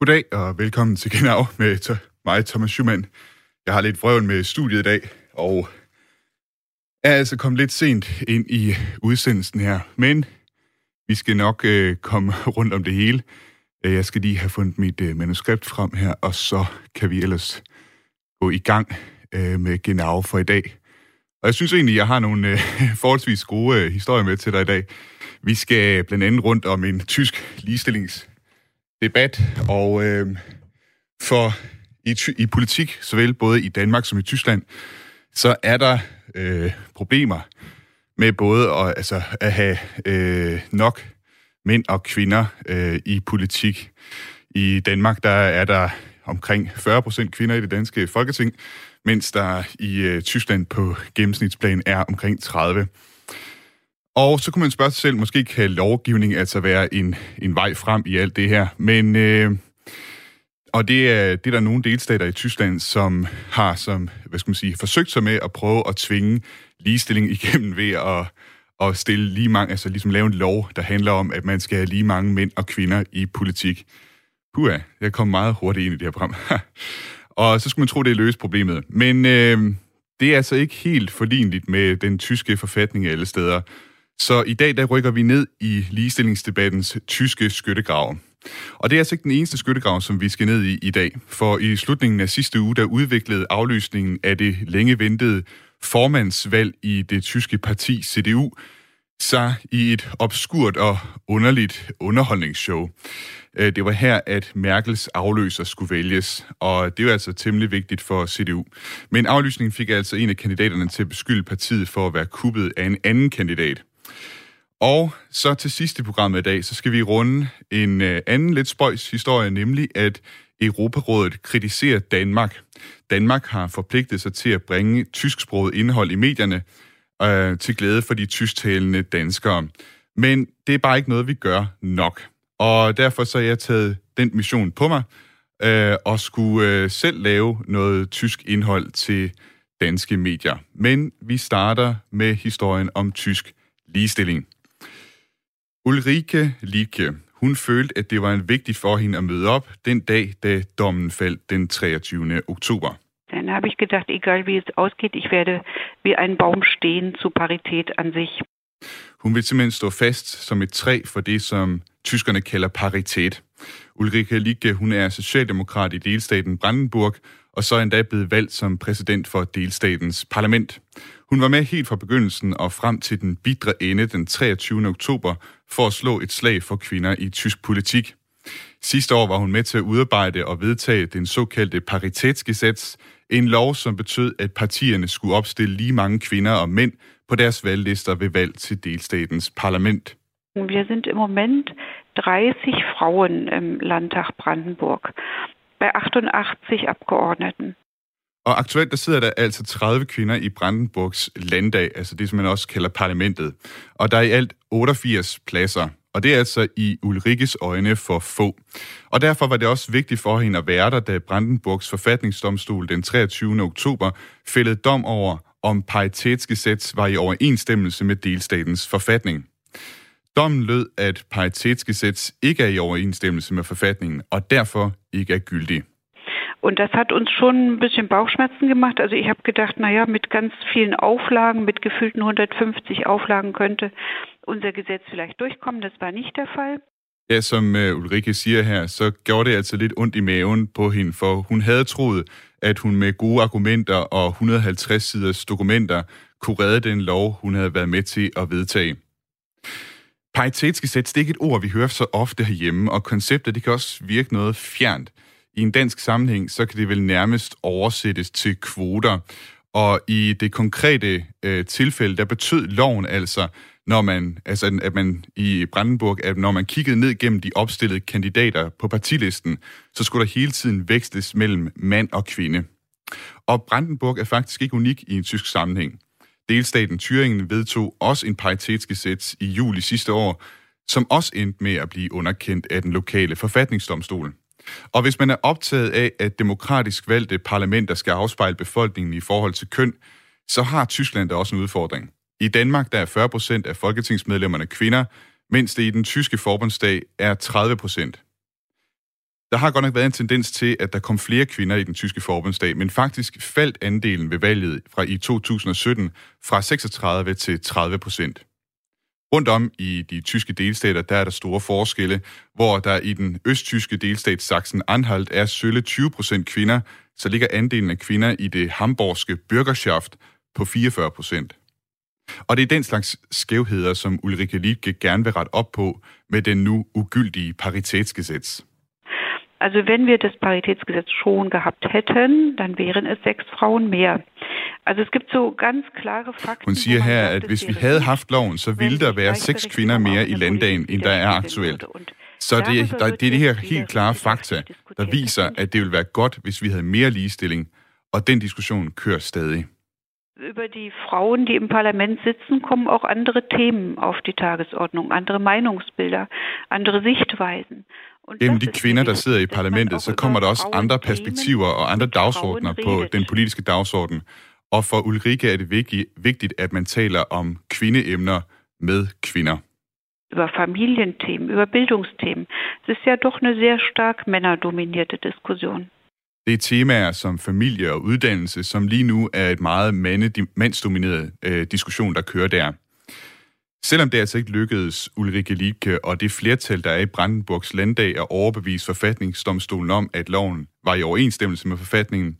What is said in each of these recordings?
Goddag og velkommen til Genau med mig, Thomas Schumann. Jeg har lidt vrøvl med studiet i dag, og er altså kommet lidt sent ind i udsendelsen her. Men vi skal nok øh, komme rundt om det hele. Øh, jeg skal lige have fundet mit øh, manuskript frem her, og så kan vi ellers gå i gang øh, med Genau for i dag. Og jeg synes egentlig, jeg har nogle øh, forholdsvis gode øh, historier med til dig i dag. Vi skal blandt andet rundt om en tysk debat, og øh, for i, i politik, såvel både i Danmark som i Tyskland, så er der øh, problemer med både at, altså, at have øh, nok mænd og kvinder øh, i politik. I Danmark der er der omkring 40 procent kvinder i det danske folketing, mens der i øh, Tyskland på gennemsnitsplan er omkring 30. Og så kunne man spørge sig selv, måske kan lovgivning altså være en, en vej frem i alt det her. Men, øh, og det er, det er der nogle delstater i Tyskland, som har som, hvad skal man sige, forsøgt sig med at prøve at tvinge ligestilling igennem ved at, at stille lige mange, altså ligesom lave en lov, der handler om, at man skal have lige mange mænd og kvinder i politik. Puha, jeg kom meget hurtigt ind i det her program. og så skulle man tro, det er løst problemet. Men øh, det er altså ikke helt forligneligt med den tyske forfatning alle steder. Så i dag der rykker vi ned i ligestillingsdebattens tyske skyttegrav. Og det er altså ikke den eneste skyttegrav, som vi skal ned i i dag. For i slutningen af sidste uge, der udviklede aflysningen af det længe ventede formandsvalg i det tyske parti CDU sig i et obskurt og underligt underholdningsshow. Øh, det var her, at Merkels afløser skulle vælges, og det var altså temmelig vigtigt for CDU. Men aflysningen fik altså en af kandidaterne til at beskylde partiet for at være kuppet af en anden kandidat. Og så til sidst i programmet i dag, så skal vi runde en øh, anden lidt spøjs historie, nemlig at Europarådet kritiserer Danmark. Danmark har forpligtet sig til at bringe tysksproget indhold i medierne øh, til glæde for de tysktalende danskere. Men det er bare ikke noget, vi gør nok. Og derfor så har jeg taget den mission på mig, øh, og skulle øh, selv lave noget tysk indhold til danske medier. Men vi starter med historien om tysk ligestilling. Ulrike Liebke, hun følte, at det var en vigtigt for hende at møde op den dag, da dommen faldt den 23. oktober. Dann habe ich gedacht, egal wie es ausgeht, ich werde wie ein Baum stehen zu Parität an sich. Hun vil simpelthen stå fast som et træ for det, som tyskerne kalder paritet. Ulrike Liebke, hun er socialdemokrat i delstaten Brandenburg, og så er endda blevet valgt som præsident for delstatens parlament. Hun var med helt fra begyndelsen og frem til den bidre ende den 23. oktober for at slå et slag for kvinder i tysk politik. Sidste år var hun med til at udarbejde og vedtage den såkaldte paritetsgesetz, en lov, som betød, at partierne skulle opstille lige mange kvinder og mænd på deres valglister ved valg til delstatens parlament. Wir sind im Moment 30 Frauen im Landtag Brandenburg bei 88 Abgeordneten. Og aktuelt der sidder der altså 30 kvinder i Brandenburgs landdag, altså det, som man også kalder parlamentet. Og der er i alt 88 pladser. Og det er altså i Ulrikkes øjne for få. Og derfor var det også vigtigt for hende at være der, da Brandenburgs forfatningsdomstol den 23. oktober fældede dom over, om paritetsgesetz var i overensstemmelse med delstatens forfatning. Dommen lød, at paritetsgesetz ikke er i overensstemmelse med forfatningen, og derfor ikke er gyldig. Und das hat uns schon ein bisschen Bauchschmerzen gemacht. Also ich habe gedacht, naja, mit ganz vielen Auflagen, mit gefühlten 150 Auflagen könnte unser Gesetz vielleicht durchkommen. Das war nicht der Fall. Ja, som øh, Ulrike siger her, så gjorde det altså lidt ondt i maven på hende, for hun havde troet, at hun med gode argumenter og 150 siders dokumenter kunne redde den lov, hun havde været med til at vedtage. Paritetsgesetz, det er ikke et ord, vi hører så ofte herhjemme, og konceptet det kan også virke noget fjernt. I en dansk sammenhæng, så kan det vel nærmest oversættes til kvoter. Og i det konkrete øh, tilfælde, der betød loven altså, når man, altså, at man i Brandenburg, at når man kiggede ned gennem de opstillede kandidater på partilisten, så skulle der hele tiden vækstes mellem mand og kvinde. Og Brandenburg er faktisk ikke unik i en tysk sammenhæng. Delstaten Thüringen vedtog også en paritetsgesetz i juli sidste år, som også endte med at blive underkendt af den lokale forfatningsdomstol. Og hvis man er optaget af, at demokratisk valgte parlamenter skal afspejle befolkningen i forhold til køn, så har Tyskland da også en udfordring. I Danmark der er 40 procent af folketingsmedlemmerne kvinder, mens det i den tyske forbundsdag er 30 procent. Der har godt nok været en tendens til, at der kom flere kvinder i den tyske forbundsdag, men faktisk faldt andelen ved valget fra i 2017 fra 36 til 30 procent. Rundt om i de tyske delstater, der er der store forskelle, hvor der i den østtyske delstat Sachsen-Anhalt er sølle 20 procent kvinder, så ligger andelen af kvinder i det hamborgske Bürgerschaft på 44 procent. Og det er den slags skævheder, som Ulrike Liebke gerne vil rette op på med den nu ugyldige paritetsgesetz. Also wenn wir das Paritätsgesetz schon gehabt hätten, dann wären es sechs Frauen mehr. Also es gibt so ganz klare Fakten. Hun siger her, at hvis vi havde haft loven, så ville der være seks kvinder mere i landdagen, end der er aktuelt. Så det, der, det er det her helt klare fakta, der viser, at det ville være godt, hvis vi havde mere ligestilling, og den diskussion kører stadig. Über die Frauen, die im Parlament sitzen, kommen auch andere Themen auf die Tagesordnung, andere Meinungsbilder, andere Sichtweisen. Gennem de kvinder, der sidder i parlamentet, så kommer der også andre perspektiver og andre dagsordner på den politiske dagsorden. Og for Ulrike er det vigtigt, at man taler om kvindeemner med kvinder. Über Familienthemen, über Bildungsthemen. Es ist ja doch eine sehr stark männerdominierte Diskussion. Det er temaer som familie og uddannelse, som lige nu er et meget mandsdomineret øh, diskussion, der kører der. Selvom det altså ikke lykkedes Ulrike Liebke og det flertal, der er i Brandenburgs landdag, at overbevise forfatningsdomstolen om, at loven var i overensstemmelse med forfatningen,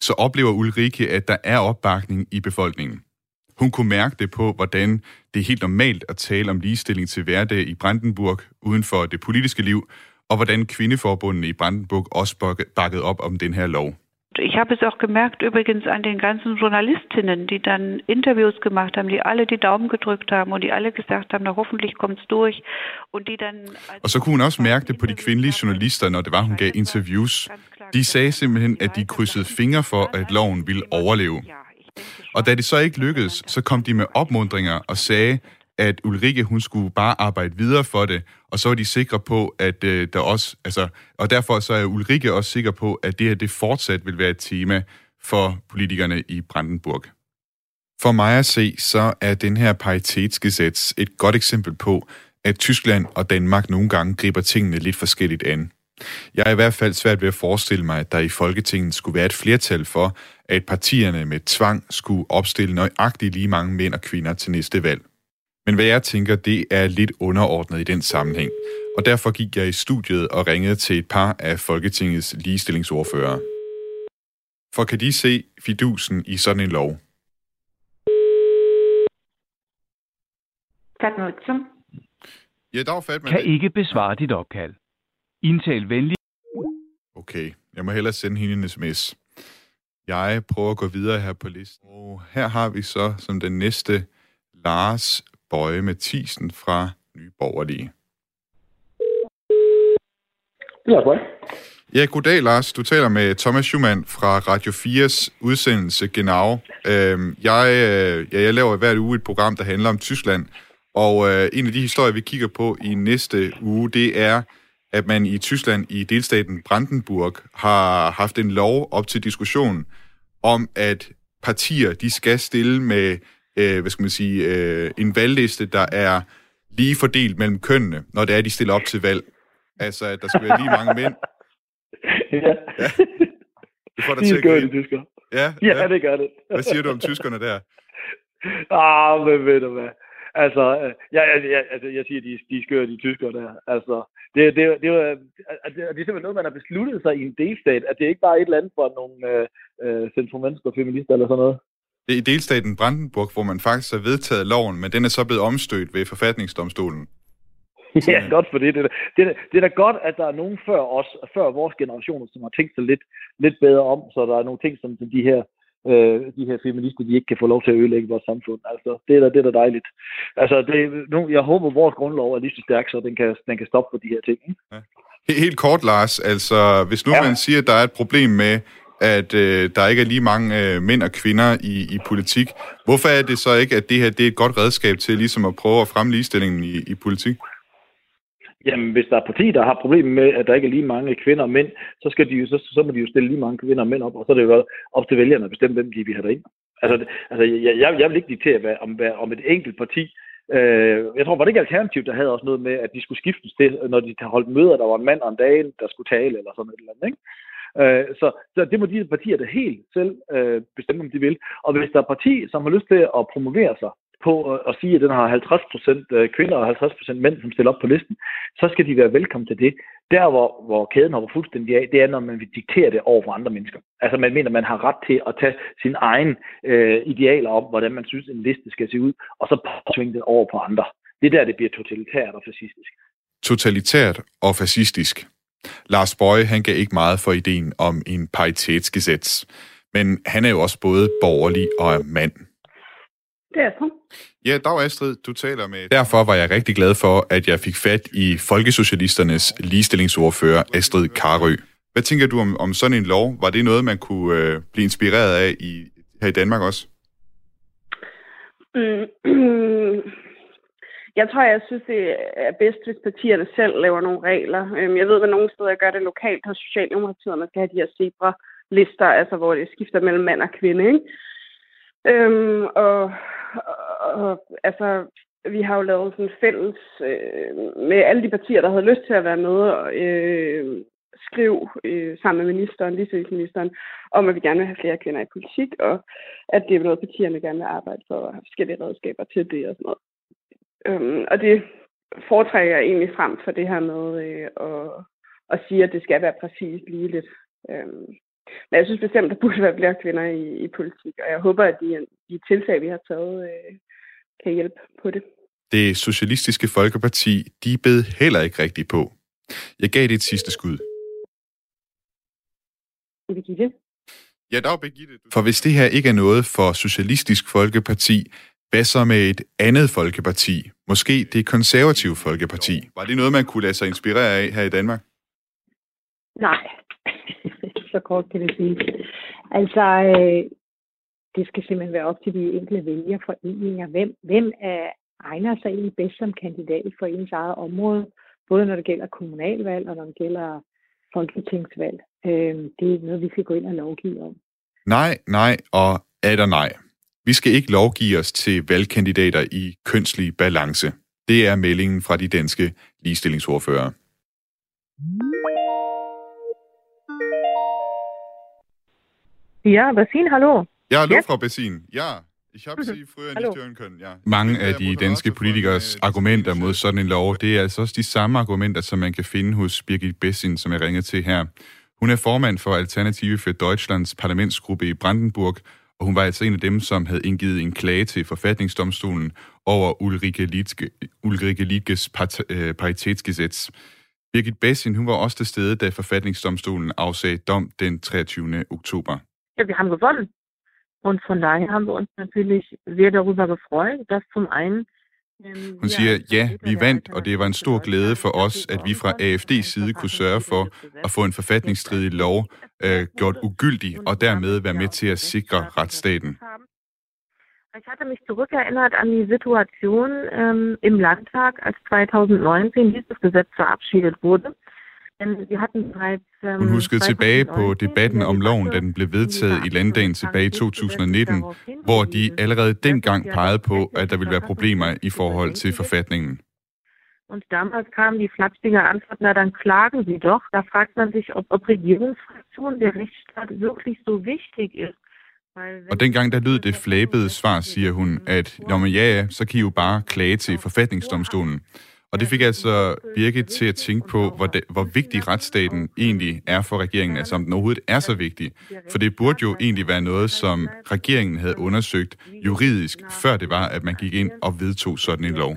så oplever Ulrike, at der er opbakning i befolkningen. Hun kunne mærke det på, hvordan det er helt normalt at tale om ligestilling til hverdag i Brandenburg uden for det politiske liv, og hvordan kvindeforbundene i Brandenburg også bakkede op om den her lov. Ich habe es auch gemerkt übrigens an den ganzen Journalistinnen, die dann Interviews gemacht haben, die alle die Daumen gedrückt haben und die alle gesagt haben, na hoffentlich kommt's durch. Und die dann og så kunne hun også mærke det på de kvindelige journalister, når det var, hun gav interviews. De sagde simpelthen, at de krydsede fingre for, at loven ville overleve. Og da det så ikke lykkedes, så kom de med opmundringer og sagde, at Ulrike, hun skulle bare arbejde videre for det, og så var de sikre på, at øh, der også, altså, og derfor så er Ulrike også sikker på, at det her, det fortsat vil være et tema for politikerne i Brandenburg. For mig at se, så er den her paritetsgesetz et godt eksempel på, at Tyskland og Danmark nogle gange griber tingene lidt forskelligt an. Jeg er i hvert fald svært ved at forestille mig, at der i Folketinget skulle være et flertal for, at partierne med tvang skulle opstille nøjagtigt lige mange mænd og kvinder til næste valg. Men hvad jeg tænker, det er lidt underordnet i den sammenhæng. Og derfor gik jeg i studiet og ringede til et par af Folketingets ligestillingsordfører. For kan de se fidusen i sådan en lov? Fatma Ja, dag Fatma. Kan ikke besvare dit opkald. Indtal venlig. Okay, jeg må hellere sende hende en sms. Jeg prøver at gå videre her på listen. Og her har vi så som den næste Lars Bøje Mathisen fra Nye Borgerlige. Ja, Bøje. Ja, goddag Lars. Du taler med Thomas Schumann fra Radio 4's udsendelse Genau. Øhm, jeg, øh, ja, jeg laver hver uge et program, der handler om Tyskland, og øh, en af de historier, vi kigger på i næste uge, det er, at man i Tyskland i delstaten Brandenburg har haft en lov op til diskussion om, at partier de skal stille med øh, hvad skal man sige, øh, en valgliste, der er lige fordelt mellem kønnene, når det er, de stiller op til valg. Altså, at der skal være lige mange mænd. ja. ja. Det får dig til at grine. det, tysker. Ja, Ja, ja, det gør det. Hvad siger du om tyskerne der? ah, men ved du hvad? Altså, øh, jeg, jeg, jeg, altså, jeg siger, de, de skør, de tyskere der. Altså, det, det, det, det, det, det er simpelthen noget, man har besluttet sig i en delstat, at det er ikke bare et eller andet for nogle øh, øh, centrum-mennesker, feminister eller sådan noget. Det er i delstaten Brandenburg, hvor man faktisk har vedtaget loven, men den er så blevet omstødt ved forfatningsdomstolen. Ja, godt for det. Det er, det, er, det er da godt, at der er nogen før os, før vores generationer, som har tænkt sig lidt, lidt bedre om, så der er nogle ting, som de her, øh, de her feminister, de ikke kan få lov til at ødelægge vores samfund. Altså, det er da, det er da dejligt. Altså, det, nu, jeg håber, at vores grundlov er lige så stærk, så den kan, den kan stoppe for de her ting. Ikke? Ja. Helt kort, Lars. Altså, hvis nu ja. man siger, at der er et problem med, at øh, der ikke er lige mange øh, mænd og kvinder i, i politik. Hvorfor er det så ikke, at det her det er et godt redskab til ligesom at prøve at fremme ligestillingen i, i politik? Jamen, hvis der er partier, der har problemer med, at der ikke er lige mange kvinder og mænd, så, skal de jo, så, så må de jo stille lige mange kvinder og mænd op, og så er det jo op til vælgerne at bestemme, hvem de vil have derind. Altså, det, altså jeg, jeg, jeg vil ikke diktere, hvad, om, hvad, om et enkelt parti Øh, jeg tror, var det ikke Alternativ, der havde også noget med, at de skulle skiftes til, når de holdt møder, der var en mand og en dame, der skulle tale, eller sådan et eller andet, ikke? Øh, så, så det må de partier der helt selv øh, bestemme, om de vil. Og hvis der er parti, som har lyst til at promovere sig på øh, at, at sige, at den har 50% øh, kvinder og 50% mænd, som stiller op på listen, så skal de være velkommen til det. Der, hvor, hvor kæden hopper fuldstændig af, det er, når man vil diktere det over for andre mennesker. Altså man mener, man har ret til at tage sin egen øh, idealer om, hvordan man synes, en liste skal se ud, og så påtvinge den over på andre. Det er der, det bliver totalitært og fascistisk. Totalitært og fascistisk. Lars Bøje, han gav ikke meget for ideen om en paritetsgesæt, men han er jo også både borgerlig og er mand. Det er så. Ja, dag Astrid, du taler med. Derfor var jeg rigtig glad for, at jeg fik fat i Folkesocialisternes ligestillingsordfører Astrid Karø. Hvad tænker du om, om sådan en lov? Var det noget, man kunne øh, blive inspireret af i, her i Danmark også? Mm, jeg tror, jeg synes, det er bedst, hvis partierne selv laver nogle regler. Øhm, jeg ved, at nogle steder gør det lokalt hos Socialdemokratiet, man skal have de her zebra-lister, altså hvor det skifter mellem mand og kvinde. Ikke? Øhm, og, og, og altså, vi har jo lavet sådan en fælles øh, med alle de partier, der havde lyst til at være med og øh, skrive øh, sammen med ministeren, ligestillingsministeren, om at vi gerne vil have flere kvinder i politik, og at det er noget, partierne gerne vil arbejde for, og have forskellige redskaber til det og sådan noget. Øhm, og det foretrækker jeg egentlig frem for det her med øh, at, at sige, at det skal være præcis ligeligt. Øhm, men jeg synes bestemt, der burde være flere kvinder i, i politik, og jeg håber, at de, de tiltag, vi har taget, øh, kan hjælpe på det. Det Socialistiske Folkeparti, de bed heller ikke rigtigt på. Jeg gav det et sidste skud. Birgitte? Ja, dag Birgitte. For hvis det her ikke er noget for Socialistisk Folkeparti, hvad så med et andet folkeparti? Måske det konservative folkeparti. Var det noget, man kunne lade sig inspirere af her i Danmark? Nej, så kort kan det sige. Altså, øh, det skal simpelthen være op til de enkelte vælgerforeninger. Hvem, hvem er, egner sig egentlig bedst som kandidat for ens eget område, både når det gælder kommunalvalg og når det gælder folketingsvalg. Øh, det er noget, vi skal gå ind og lovgive om. Nej, nej og er der nej. Vi skal ikke lovgive os til valgkandidater i kønslig balance. Det er meldingen fra de danske ligestillingsordfører. Ja, Bessin, hallo. Ja, hallo, Frau Bessin. Ja, ich habe Sie früher nicht hören können. Ja. Mange af de danske politikers argumenter mod sådan en lov, det er altså også de samme argumenter, som man kan finde hos Birgit Bessin, som jeg ringer til her. Hun er formand for Alternative for Deutschlands parlamentsgruppe i Brandenburg, og hun var altså en af dem, som havde indgivet en klage til forfatningsdomstolen over Ulrike, Liedke, Ulrike Liedkes øh, paritetsgesetz. Birgit Bessin, hun var også til stede, da forfatningsdomstolen afsagde dom den 23. oktober. Ja, wir haben gewonnen. Und von daher haben wir uns natürlich sehr darüber gefreut, dass zum einen Hun siger, ja, vi vandt, og det var en stor glæde for os, at vi fra AFD's side kunne sørge for at få en forfatningsstridig lov øh, gjort ugyldig, og dermed være med til at sikre retsstaten. Ich hatte mich zurückerinnert an die Situation ähm, im Landtag, als 2019 dieses Gesetz verabschiedet wurde. Hun huskede tilbage på debatten om loven, da den blev vedtaget i landdagen tilbage i 2019, hvor de allerede dengang pegede på, at der ville være problemer i forhold til forfatningen. Und damals kam die flapsige Antwort, na dann klagen Sie doch. Da fragt man sich, ob, ob Regierungsfraktionen der Rechtsstaat wirklich so wichtig ist. Og dengang der lød det flabede svar, siger hun, at Nå, men ja, ja, så kan I jo bare klage til forfatningsdomstolen. Og det fik altså virket til at tænke på, hvor, det, hvor vigtig retsstaten egentlig er for regeringen, altså om den overhovedet er så vigtig. For det burde jo egentlig være noget, som regeringen havde undersøgt juridisk, før det var, at man gik ind og vedtog sådan en lov.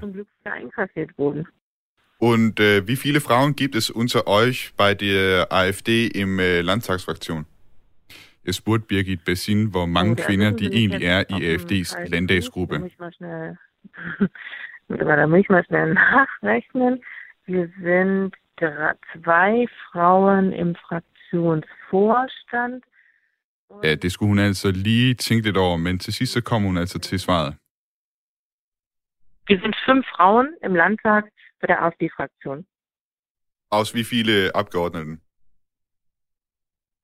Und äh, wie viele Frauen gibt es unter euch bei der AfD im äh, Landtagsfraktion? Jeg spurgte Birgit Bessin, hvor mange kvinder de egentlig er i AFD's landdagsgruppe. da muss ich mal schnell nachrechnen. Wir sind zwei Frauen im Fraktionsvorstand. Ja, det skulle hun altså lige tænke lidt over, men til sidst så kom hun altså til svaret. Wir sind fünf Frauen im Landtag für der AfD-Fraktion. Aus wie viele Abgeordneten?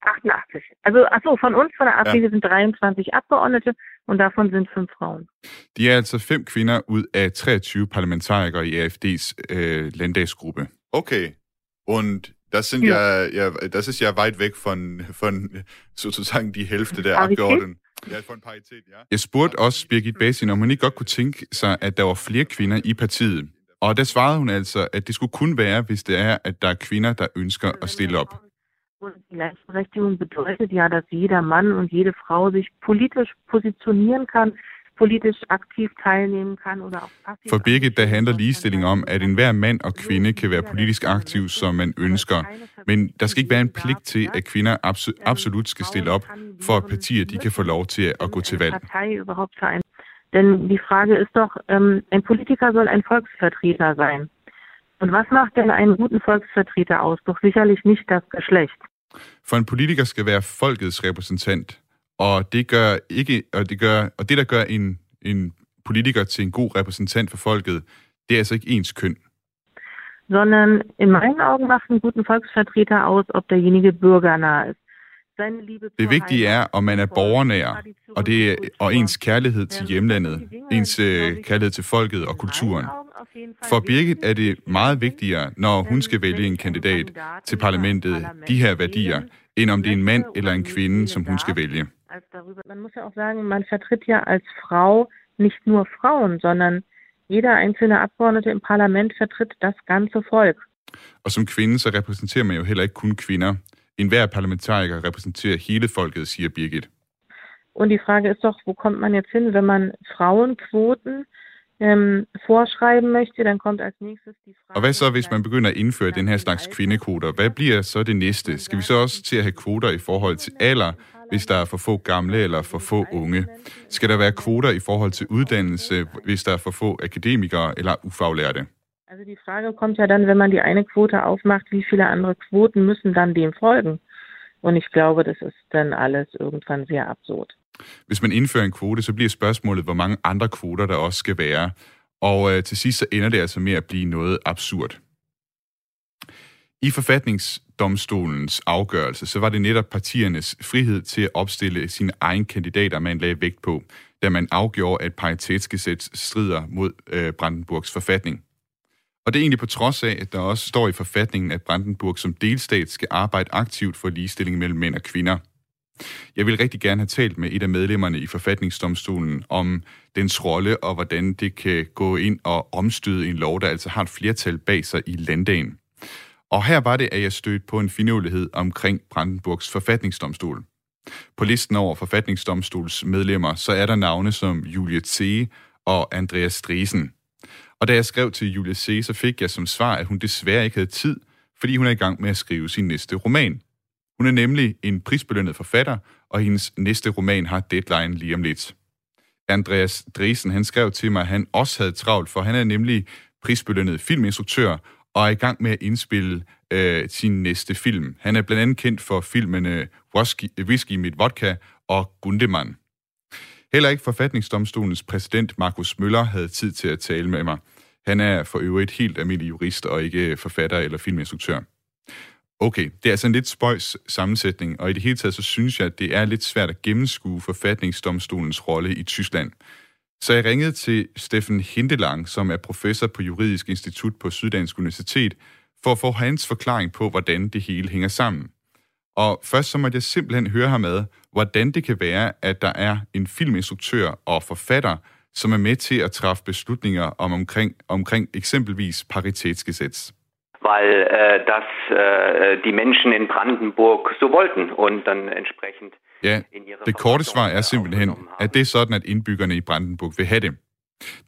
88. Also, ach so, von uns, von der AfD, ja. wir sind 23 Abgeordnete und davon sind fünf Frauen. De er altså fem kvinder ud af 23 Parlamentarikere i AfD's äh, Landdagsgruppe. Okay. Und das sind ja, ja, das ist ja weit weg von, von sozusagen die Hälfte der Abgeordneten. Ja, for en paritet, ja. Jeg spurgte også Birgit Basin, om hun ikke godt kunne tænke sig, at der var flere kvinder i partiet. Og der svarede hun altså, at det skulle kun være, hvis det er, at der er kvinder, der ønsker at stille op. Gleichberechtigung bedeutet ja, dass jeder Mann und jede Frau sich politisch positionieren kann, politisch aktiv teilnehmen kann oder auch passiv. For Birgit, der handler ligestilling om, at enhver mand og kvinde kan være politisk aktiv, som man ønsker. Men der skal ikke være en pligt til, at kvinder absolut skal stille op, for at partier de kan få lov til at gå til valg. Denn die Frage ist doch, ähm, ein Politiker soll ein Volksvertreter sein. Und was macht denn einen guten Volksvertreter aus? Doch sicherlich nicht das Geschlecht. For en politiker skal være folkets repræsentant, og det gør ikke, og det, gør, og det der gør en, en politiker til en god repræsentant for folket, det er altså ikke ens køn. Sondern in meinen Augen macht einen guten Volksvertreter aus, ob derjenige bürgernah ist. Det vigtige er, om man er borgernær, og, det er, og ens kærlighed til hjemlandet, ens øh, kærlighed til folket og kulturen. For Birgit er det meget vigtigere, når hun skal vælge en kandidat til parlamentet, de her værdier, end om det er en mand eller en kvinde, som hun skal vælge. Man muss ja auch sagen, man vertritt ja als Frau nicht nur Frauen, sondern jeder einzelne Abgeordnete im Parlament vertritt das ganze Volk. Og som kvinde, så repræsenterer man jo heller ikke kun kvinder. En hver Parlamentariker repræsenterer hele folket, siger Birgit. Und die Frage ist doch, wo kommt man jetzt hin, wenn man Frauenquoten ähm, vorschreiben möchte, dann kommt als nächstes die Frage... Og hvad så, hvis man begynder at indføre den her slags kvindekvoter? Hvad bliver så det næste? Skal vi så også til at have kvoter i forhold til alder, hvis der er for få gamle eller for få unge? Skal der være kvoter i forhold til uddannelse, hvis der er for få akademikere eller ufaglærte? Also die Frage kommt ja dann, wenn man die eine Quote aufmacht, wie viele andere Quoten müssen dann dem folgen? Und ich glaube, das ist dann alles irgendwann sehr absurd. Hvis man indfører en kvote, så bliver spørgsmålet, hvor mange andre kvoter der også skal være. Og øh, til sidst så ender det altså med at blive noget absurd. I forfatningsdomstolens afgørelse, så var det netop partiernes frihed til at opstille sine egne kandidater, man lagde vægt på, da man afgjorde, at paritetsgesetz strider mod øh, Brandenburgs forfatning. Og det er egentlig på trods af, at der også står i forfatningen, at Brandenburg som delstat skal arbejde aktivt for ligestilling mellem mænd og kvinder. Jeg vil rigtig gerne have talt med et af medlemmerne i forfatningsdomstolen om dens rolle og hvordan det kan gå ind og omstøde en lov, der altså har et flertal bag sig i landdagen. Og her var det, at jeg stødte på en finurlighed omkring Brandenburgs forfatningsdomstol. På listen over forfatningsdomstols medlemmer, så er der navne som Julie T. og Andreas Driesen. Og da jeg skrev til Julia C., så fik jeg som svar, at hun desværre ikke havde tid, fordi hun er i gang med at skrive sin næste roman. Hun er nemlig en prisbelønnet forfatter, og hendes næste roman har deadline lige om lidt. Andreas Dresen, han skrev til mig, at han også havde travlt, for han er nemlig prisbelønnet filminstruktør og er i gang med at indspille øh, sin næste film. Han er blandt andet kendt for filmene øh, Whisky, Whisky mit Vodka og Gundemann. Heller ikke forfatningsdomstolens præsident Markus Møller havde tid til at tale med mig. Han er for øvrigt helt almindelig jurist og ikke forfatter eller filminstruktør. Okay, det er altså en lidt spøjs sammensætning, og i det hele taget så synes jeg, at det er lidt svært at gennemskue forfatningsdomstolens rolle i Tyskland. Så jeg ringede til Steffen Hindelang, som er professor på Juridisk Institut på Syddansk Universitet, for at få hans forklaring på, hvordan det hele hænger sammen. Og først så måtte jeg simpelthen høre ham med, hvordan det kan være, at der er en filminstruktør og forfatter, som er med til at træffe beslutninger om omkring, omkring eksempelvis paritetsgesetz. Weil äh, das äh, die Menschen in Brandenburg so wollten und dann entsprechend Ja, det korte svar er simpelthen, at det er sådan, at indbyggerne i Brandenburg vil have det.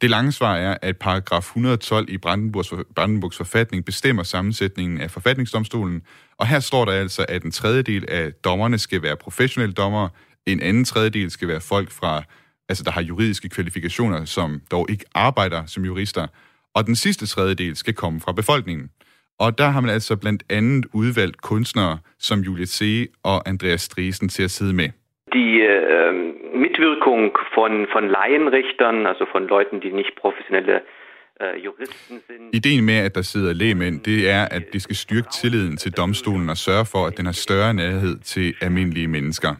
Det lange svar er, at paragraf 112 i Brandenburgs, Brandenburgs forfatning bestemmer sammensætningen af forfatningsdomstolen, og her står der altså, at en tredjedel af dommerne skal være professionelle dommere, en anden tredjedel skal være folk fra, altså der har juridiske kvalifikationer, som dog ikke arbejder som jurister, og den sidste tredjedel skal komme fra befolkningen. Og der har man altså blandt andet udvalgt kunstnere som Julie C. og Andreas Striesen til at sidde med. De øh, Mitwirkung von, von Laienrichtern, also von Leuten, die nicht professionelle äh, Juristen sind. Ideen med, at der sidder lægemænd, det er, at det skal styrke tilliden til domstolen og sørge for, at den har større nærhed til almindelige mennesker. Äh,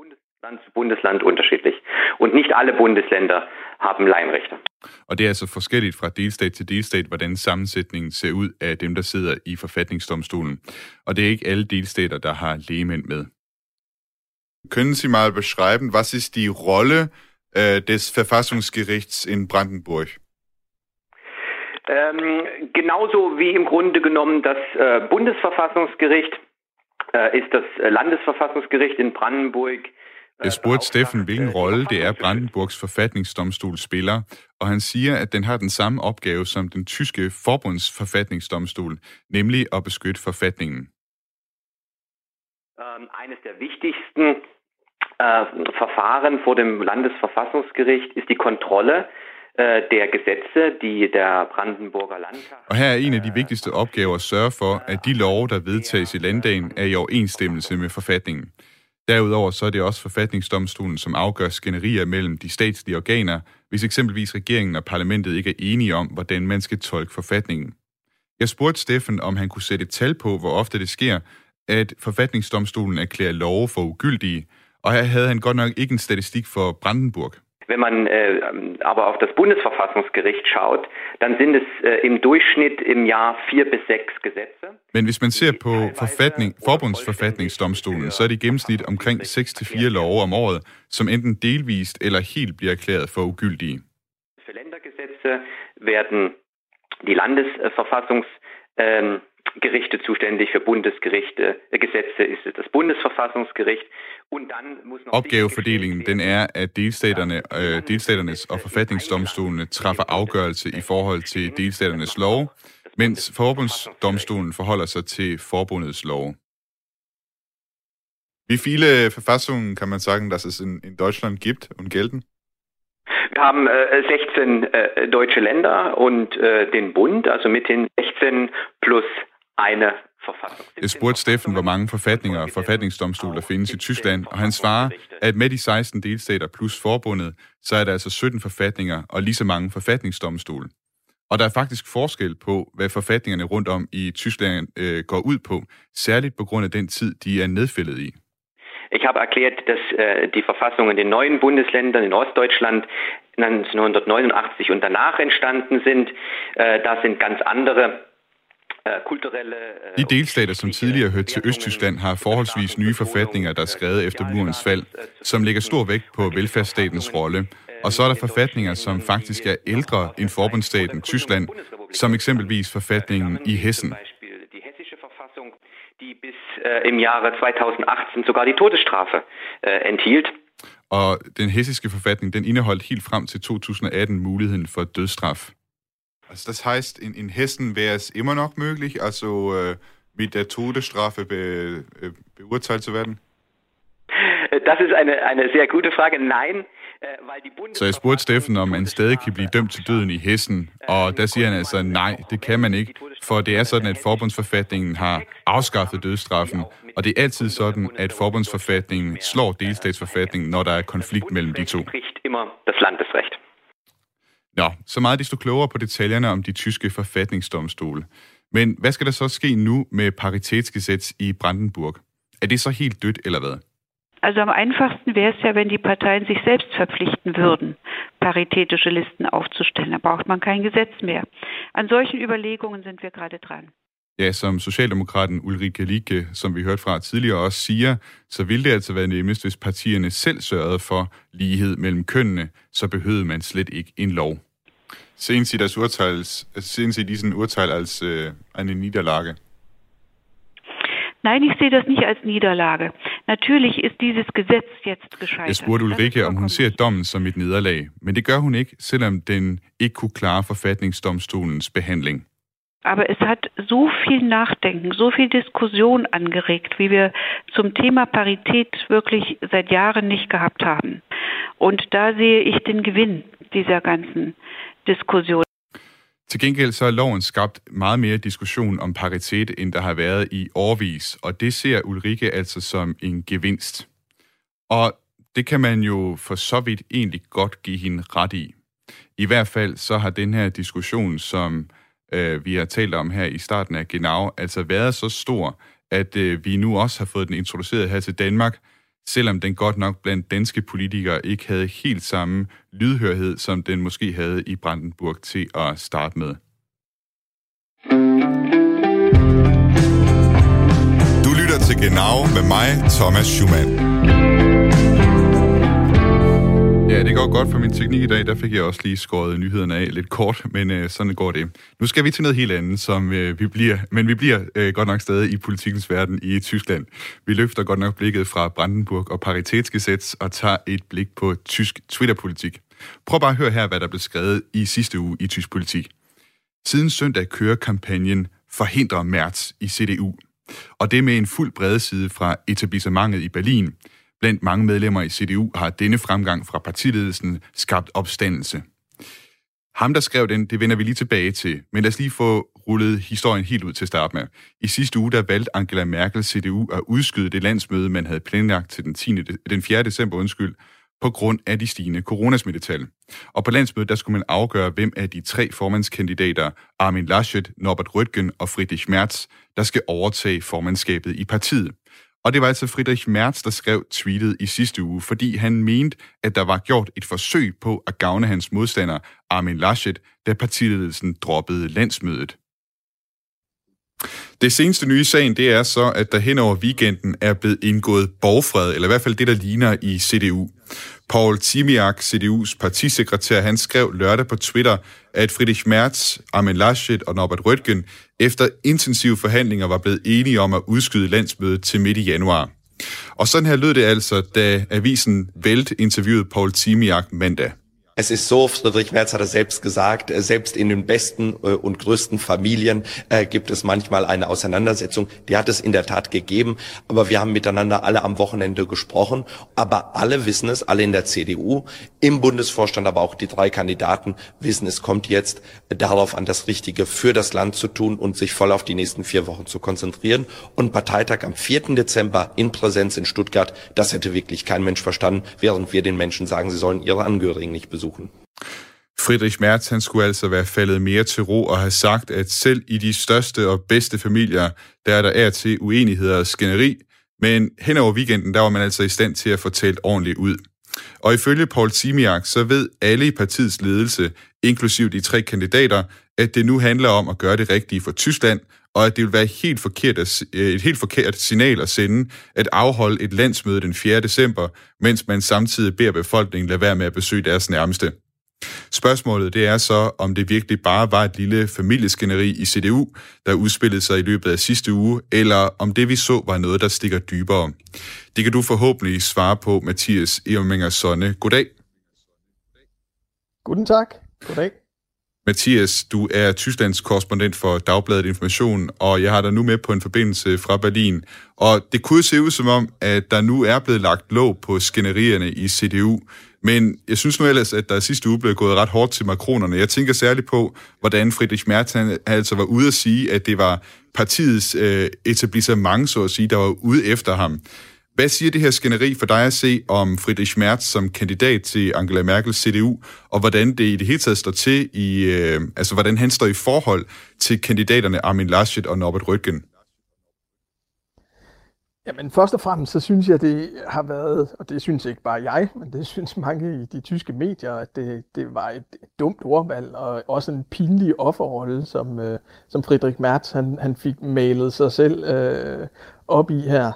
Bundesland zu Bundesland unterschiedlich. Und nicht alle Bundesländer haben Laienrichter. Og det er altså forskelligt fra delstat til delstat, hvordan sammensætningen ser ud af dem, der sidder i forfatningsdomstolen. Og det er ikke alle delstater, der har lægemænd med. Können Sie mal beschreiben, was ist die Rolle äh, des Verfassungsgerichts in Brandenburg? Ähm, genauso wie im Grunde genommen das äh, Bundesverfassungsgericht äh, ist das Landesverfassungsgericht in Brandenburg Jeg spurgte Steffen, hvilken rolle det er, Brandenburgs forfatningsdomstol spiller, og han siger, at den har den samme opgave som den tyske forbundsforfatningsdomstol, nemlig at beskytte forfatningen. Ähm, eines der wichtigsten äh, Verfahren vor dem Landesverfassungsgericht ist die Kontrolle äh, der Gesetze, die der Brandenburger Landtag... Og her er en af de vigtigste opgaver at sørge for, at de love, der vedtages i landdagen, er i overensstemmelse med forfatningen. Derudover så er det også forfatningsdomstolen, som afgør skænderier mellem de statslige organer, hvis eksempelvis regeringen og parlamentet ikke er enige om, hvordan man skal tolke forfatningen. Jeg spurgte Steffen, om han kunne sætte et tal på, hvor ofte det sker, at forfatningsdomstolen erklærer love for ugyldige, og her havde han godt nok ikke en statistik for Brandenburg. Wenn man äh, aber auf das Bundesverfassungsgericht schaut, dann sind es äh, im Durchschnitt im Jahr vier bis sechs Gesetze. Men hvis man ser på forfatning, forbundsforfatningsdomstolen, så er det i gennemsnit omkring 6-4 love om året, som enten delvist eller helt bliver erklæret for ugyldige. Für Ländergesetze werden die Landesverfassungs ähm, Gerichte zuständig für Bundesgerichte, äh, Gesetze ist es das Bundesverfassungsgericht. Und dann muss noch Opgavefordelingen den er, at delstaterne, øh, delstaternes og forfatningsdomstolene træffer afgørelse i forhold til delstaternes lov, mens forbundsdomstolen forholder sig til forbundets lov. Wie viele Verfassungen kann man sagen, dass es in, in Deutschland gibt und gelten? Wir haben äh, 16 äh, deutsche Länder und äh, den Bund, also mit den 16 plus eine Jeg spurgte Steffen, hvor mange forfatninger og forfatningsdomstol der findes i Tyskland, og han svarer, at med de 16 delstater plus forbundet, så er der altså 17 forfatninger og lige så mange forfatningsdomstole. Og der er faktisk forskel på, hvad forfatningerne rundt om i Tyskland øh, går ud på, særligt på grund af den tid, de er nedfældet i. Ich habe erklärt, dass äh, die Verfassungen in den neuen Bundesländern in Ostdeutschland 1989 und danach entstanden sind. Äh, da sind ganz andere Øh, de delstater, som tidligere hørte til Østtyskland, har forholdsvis nye forfatninger, der er skrevet efter murens fald, som lægger stor vægt på velfærdsstatens rolle. Og så er der forfatninger, som faktisk er ældre end forbundsstaten Tyskland, som eksempelvis forfatningen i Hessen. die bis äh, im Jahre 2018 sogar die Todesstrafe äh, enthielt. Og den hessiske forfatning, den indeholdt helt frem til 2018 muligheden for dødsstraf. Also das heißt, in, in Hessen wäre es immer noch möglich, also äh, mit der Todesstrafe be, äh, beurteilt zu werden? Das ist eine, eine sehr gute Frage. Nein, øh, så jeg spurgte Steffen, om man stadig kan blive dømt til døden i Hessen, og der siger han altså, nej, det kan man ikke, for det er sådan, at forbundsforfatningen har afskaffet dødsstraffen, og det er altid sådan, at forbundsforfatningen slår delstatsforfatningen, når der er konflikt mellem de to. immer das Landesrecht. Nå, så meget desto klogere på detaljerne om de tyske forfatningsdomstole. Men hvad skal der så ske nu med paritetsgesetz i Brandenburg? Er det så helt dødt, eller hvad? Also am einfachsten wäre es ja, wenn die Parteien sich selbst verpflichten würden, paritätische Listen aufzustellen. Da braucht man kein Gesetz mehr. An solchen Überlegungen sind wir gerade dran. Ja, som Socialdemokraten Ulrike Lieke, som vi hørte fra tidligere, også siger, så ville det altså være nemmest, hvis partierne selv sørgede for lighed mellem kønnene, så behøvede man slet ikke en lov. Sehen Sie das Urteil, sehen Sie diesen Urteil als äh, eine Niederlage? Nein, ich sehe das nicht als Niederlage. Natürlich ist dieses Gesetz jetzt gescheitert. Jeg spurgte Ulrike, om hun ser dommen som et nederlag, men det gør hun ikke, selvom den ikke kunne klare forfatningsdomstolens behandling. Aber es hat so viel Nachdenken, so viel Diskussion angeregt, wie wir zum Thema Parität wirklich seit Jahren nicht gehabt haben. Und da sehe ich den Gewinn dieser ganzen Diskussion. Til gengæld så er loven skabt meget mere diskussion om paritet, end der har været i årvis, og det ser Ulrike altså som en gevinst. Og det kan man jo for så vidt egentlig godt give hende ret i. I hvert fald så har den her diskussion, som øh, vi har talt om her i starten af Genau, altså været så stor, at øh, vi nu også har fået den introduceret her til Danmark, selvom den godt nok blandt danske politikere ikke havde helt samme lydhørhed, som den måske havde i Brandenburg til at starte med. Du lytter til Genau med mig, Thomas Schumann. Ja, det går godt for min teknik i dag. Der fik jeg også lige skåret nyhederne af lidt kort, men øh, sådan går det. Nu skal vi til noget helt andet, som øh, vi bliver, men vi bliver øh, godt nok stadig i politikens verden i Tyskland. Vi løfter godt nok blikket fra Brandenburg og paritetsgesetz og tager et blik på tysk Twitter-politik. Prøv bare at høre her, hvad der blev skrevet i sidste uge i tysk politik. Siden søndag kører kampagnen Forhindre Mærts i CDU. Og det med en fuld bredeside fra etablissementet i Berlin – Blandt mange medlemmer i CDU har denne fremgang fra partiledelsen skabt opstandelse. Ham, der skrev den, det vender vi lige tilbage til, men lad os lige få rullet historien helt ud til start med. I sidste uge, der valgte Angela Merkel CDU at udskyde det landsmøde, man havde planlagt til den, 10. den 4. december, undskyld, på grund af de stigende coronasmittetal. Og på landsmødet, der skulle man afgøre, hvem af de tre formandskandidater, Armin Laschet, Norbert Röttgen og Friedrich Merz, der skal overtage formandskabet i partiet. Og det var altså Friedrich Merz, der skrev tweetet i sidste uge, fordi han mente, at der var gjort et forsøg på at gavne hans modstander Armin Laschet, da partiledelsen droppede landsmødet. Det seneste nye i sagen, det er så, at der hen over weekenden er blevet indgået borgfred, eller i hvert fald det, der ligner i CDU. Paul Timiak, CDU's partisekretær, han skrev lørdag på Twitter, at Friedrich Merz, Armin Laschet og Norbert Röttgen efter intensive forhandlinger var blevet enige om at udskyde landsmødet til midt i januar. Og sådan her lød det altså, da avisen Welt interviewede Paul Timiak mandag. Es ist so, Friedrich Merz hat es selbst gesagt, äh, selbst in den besten äh, und größten Familien äh, gibt es manchmal eine Auseinandersetzung. Die hat es in der Tat gegeben, aber wir haben miteinander alle am Wochenende gesprochen. Aber alle wissen es, alle in der CDU, im Bundesvorstand, aber auch die drei Kandidaten wissen, es kommt jetzt darauf an, das Richtige für das Land zu tun und sich voll auf die nächsten vier Wochen zu konzentrieren. Und Parteitag am 4. Dezember in Präsenz in Stuttgart, das hätte wirklich kein Mensch verstanden, während wir den Menschen sagen, sie sollen ihre Angehörigen nicht besuchen besuchen. Friedrich Merz han skulle altså være faldet mere til ro og have sagt, at selv i de største og bedste familier, der er der er til uenigheder og skænderi, men hen over weekenden, der var man altså i stand til at få talt ordentligt ud. Og ifølge Paul Simiak, så ved alle i partiets ledelse, inklusiv de tre kandidater, at det nu handler om at gøre det rigtige for Tyskland, og at det vil være helt forkert at, øh, et helt forkert signal at sende at afholde et landsmøde den 4. december, mens man samtidig beder befolkningen lade være med at besøge deres nærmeste. Spørgsmålet det er så, om det virkelig bare var et lille familieskænderi i CDU, der udspillede sig i løbet af sidste uge, eller om det vi så var noget, der stikker dybere. Det kan du forhåbentlig svare på, Mathias Eominger Sonne. Goddag. Guten tak. Goddag. Mathias, du er Tysklands korrespondent for Dagbladet Information, og jeg har dig nu med på en forbindelse fra Berlin. Og det kunne se ud som om, at der nu er blevet lagt låg på skænderierne i CDU. Men jeg synes nu ellers, at der sidste uge blev gået ret hårdt til makronerne. Jeg tænker særligt på, hvordan Friedrich Merz han altså var ude at sige, at det var partiets øh, etablissement, så at sige, der var ude efter ham. Hvad siger det her skænderi for dig at se om Friedrich Merz som kandidat til Angela Merkels CDU, og hvordan det i det hele taget står til i, øh, altså hvordan han står i forhold til kandidaterne Armin Laschet og Norbert Röttgen? Jamen først og fremmest, så synes jeg, det har været, og det synes ikke bare jeg, men det synes mange i de tyske medier, at det, det var et dumt ordvalg, og også en pinlig offerrolle, som, øh, som Friedrich Merz han, han fik malet sig selv øh, op i her.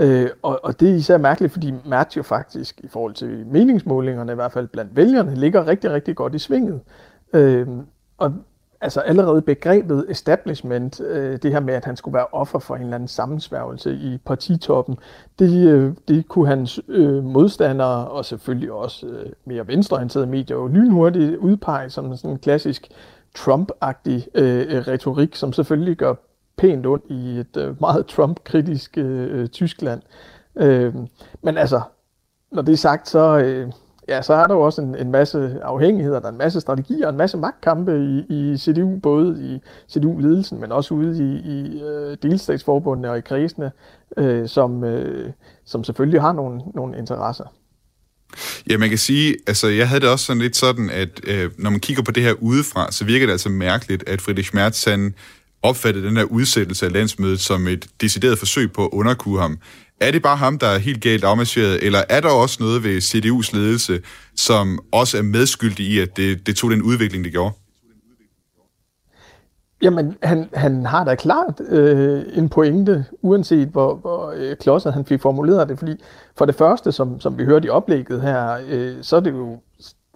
Øh, og, og det er især mærkeligt, fordi Merz jo faktisk, i forhold til meningsmålingerne i hvert fald blandt vælgerne, ligger rigtig, rigtig godt i svinget. Øh, og altså allerede begrebet establishment, øh, det her med, at han skulle være offer for en eller anden sammensværgelse i partitoppen, det, øh, det kunne hans øh, modstandere, og selvfølgelig også øh, mere venstreorienterede medier, jo lynhurtigt udpege som sådan en klassisk Trump-agtig øh, retorik, som selvfølgelig gør pænt ondt i et øh, meget Trump-kritisk øh, øh Tyskland. Øh, men altså, når det er sagt, så, øh, ja, så er der jo også en, en masse afhængigheder, der er en masse strategier, en masse magtkampe i, i CDU, både i CDU-ledelsen, men også ude i, i øh, delstatsforbundene og i kredsene, øh, som, øh, som selvfølgelig har nogle, nogle interesser. Ja, man kan sige, altså jeg havde det også sådan lidt sådan, at øh, når man kigger på det her udefra, så virker det altså mærkeligt, at Friedrich Merz han opfattet den her udsættelse af landsmødet som et decideret forsøg på at underkue ham. Er det bare ham, der er helt galt afmarcheret, eller er der også noget ved CDU's ledelse, som også er medskyldig i, at det, det tog den udvikling, det gjorde? Jamen, han, han har da klart øh, en pointe, uanset hvor, hvor øh, klodset han fik formuleret det, fordi for det første, som, som vi hørte i oplægget her, øh, så er det jo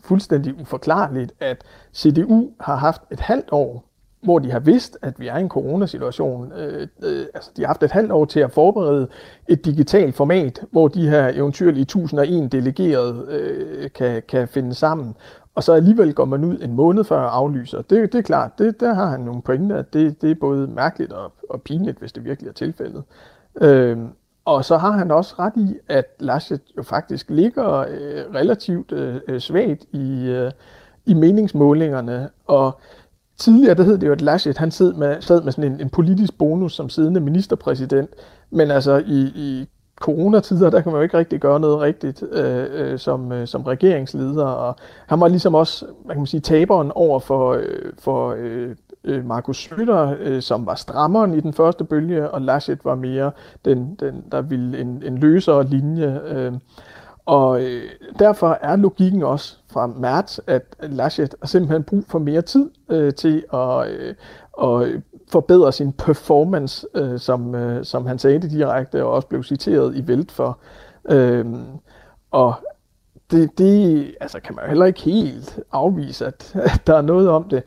fuldstændig uforklarligt, at CDU har haft et halvt år, hvor de har vidst, at vi er i en coronasituation. Øh, øh, altså, de har haft et halvt år til at forberede et digitalt format, hvor de her eventyrlige 1001 delegerede øh, kan, kan finde sammen og så alligevel går man ud en måned før aflyser. Det, det er klart, det, der har han nogle pointer, det, det er både mærkeligt og, og pinligt, hvis det virkelig er tilfældet. Øh, og så har han også ret i, at Laschet jo faktisk ligger øh, relativt øh, øh svagt i, øh, i meningsmålingerne, og Tidligere der hed det jo, at Laschet han sad med, sad med sådan en, en politisk bonus som siddende ministerpræsident, men altså i, i coronatider, der kan man jo ikke rigtig gøre noget rigtigt øh, øh, som, øh, som regeringsleder, og han var ligesom også, man kan man sige, taberen over for, øh, for øh, øh Markus Schröder, øh, som var strammeren i den første bølge, og Laschet var mere den, den der ville en, en løsere linje. Øh, og øh, derfor er logikken også fra marts, at Laschet har simpelthen brug for mere tid øh, til at, øh, at forbedre sin performance, øh, som, øh, som han sagde det direkte, og også blev citeret i Velt for. Øh, og det, det altså kan man jo heller ikke helt afvise, at, at der er noget om det.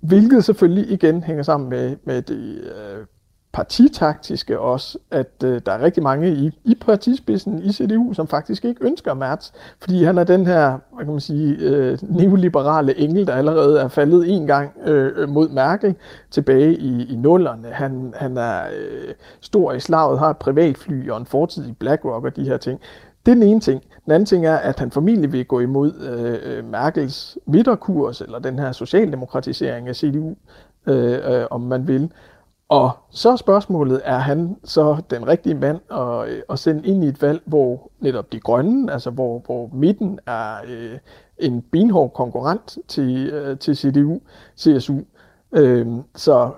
Hvilket selvfølgelig igen hænger sammen med, med det øh, partitaktiske også, at øh, der er rigtig mange i, i partispidsen i CDU, som faktisk ikke ønsker Merz, fordi han er den her, hvad kan man sige, øh, neoliberale engel, der allerede er faldet en gang øh, øh, mod Merkel tilbage i, i nullerne. Han, han er øh, stor i slaget, har et privatfly og en fortid i BlackRock og de her ting. Det er den ene ting. Den anden ting er, at han formentlig vil gå imod øh, øh Merkels midterkurs, eller den her socialdemokratisering af CDU, øh, øh, om man vil. Og så er spørgsmålet, er han så den rigtige mand at, øh, at sende ind i et valg, hvor netop de grønne, altså hvor, hvor midten er øh, en benhård konkurrent til, øh, til CDU, CSU. Øh, så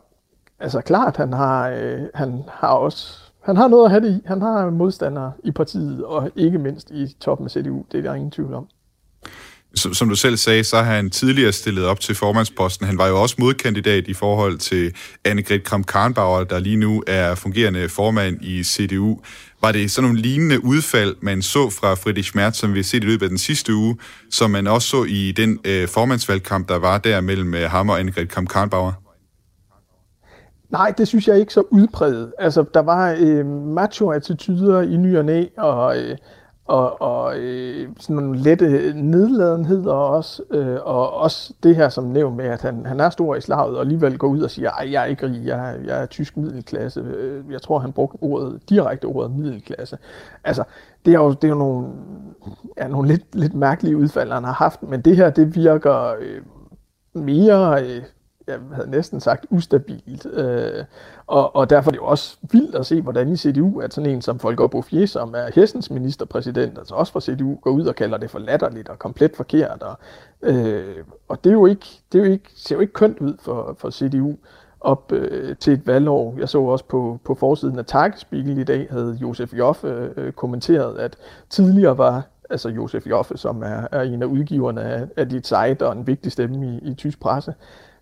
altså klart, han har, øh, han har også han har noget at have det i. Han har modstandere i partiet, og ikke mindst i toppen af CDU. Det er der ingen tvivl om som, som du selv sagde, så har han tidligere stillet op til formandsposten. Han var jo også modkandidat i forhold til Annegret Kramp-Karnbauer, der lige nu er fungerende formand i CDU. Var det sådan nogle lignende udfald, man så fra Friedrich Merz, som vi har set i løbet af den sidste uge, som man også så i den øh, formandsvalgkamp, der var der mellem øh, ham og Annegret Kramp-Karnbauer? Nej, det synes jeg ikke så udpræget. Altså, der var øh, macho-attityder i ny og næ, og øh, og, og øh, sådan nogle lette nedladenheder også, øh, og også det her som nævnt med, at han, han er stor i slaget, og alligevel går ud og siger, at jeg er ikke rig, jeg, jeg er tysk middelklasse. Øh, jeg tror, han brugte ordet, direkte ordet middelklasse. Altså, det er jo, det er jo nogle, ja, nogle lidt, lidt mærkelige udfald, han har haft, men det her, det virker øh, mere... Øh, jeg havde næsten sagt ustabilt. Øh, og, og derfor er det jo også vildt at se, hvordan i CDU, at sådan en som Volker Bouffier, som er Hessens ministerpræsident, altså også fra CDU, går ud og kalder det for latterligt og komplet forkert. Og, øh, og det, er jo ikke, det er jo ikke, ser jo ikke kønt ud for, for CDU op øh, til et valgår. Jeg så også på, på forsiden af Tagesspiegel i dag, havde Josef Joffe øh, kommenteret, at tidligere var altså Josef Joffe, som er, er en af udgiverne af, af dit site og en vigtig stemme i, i tysk presse,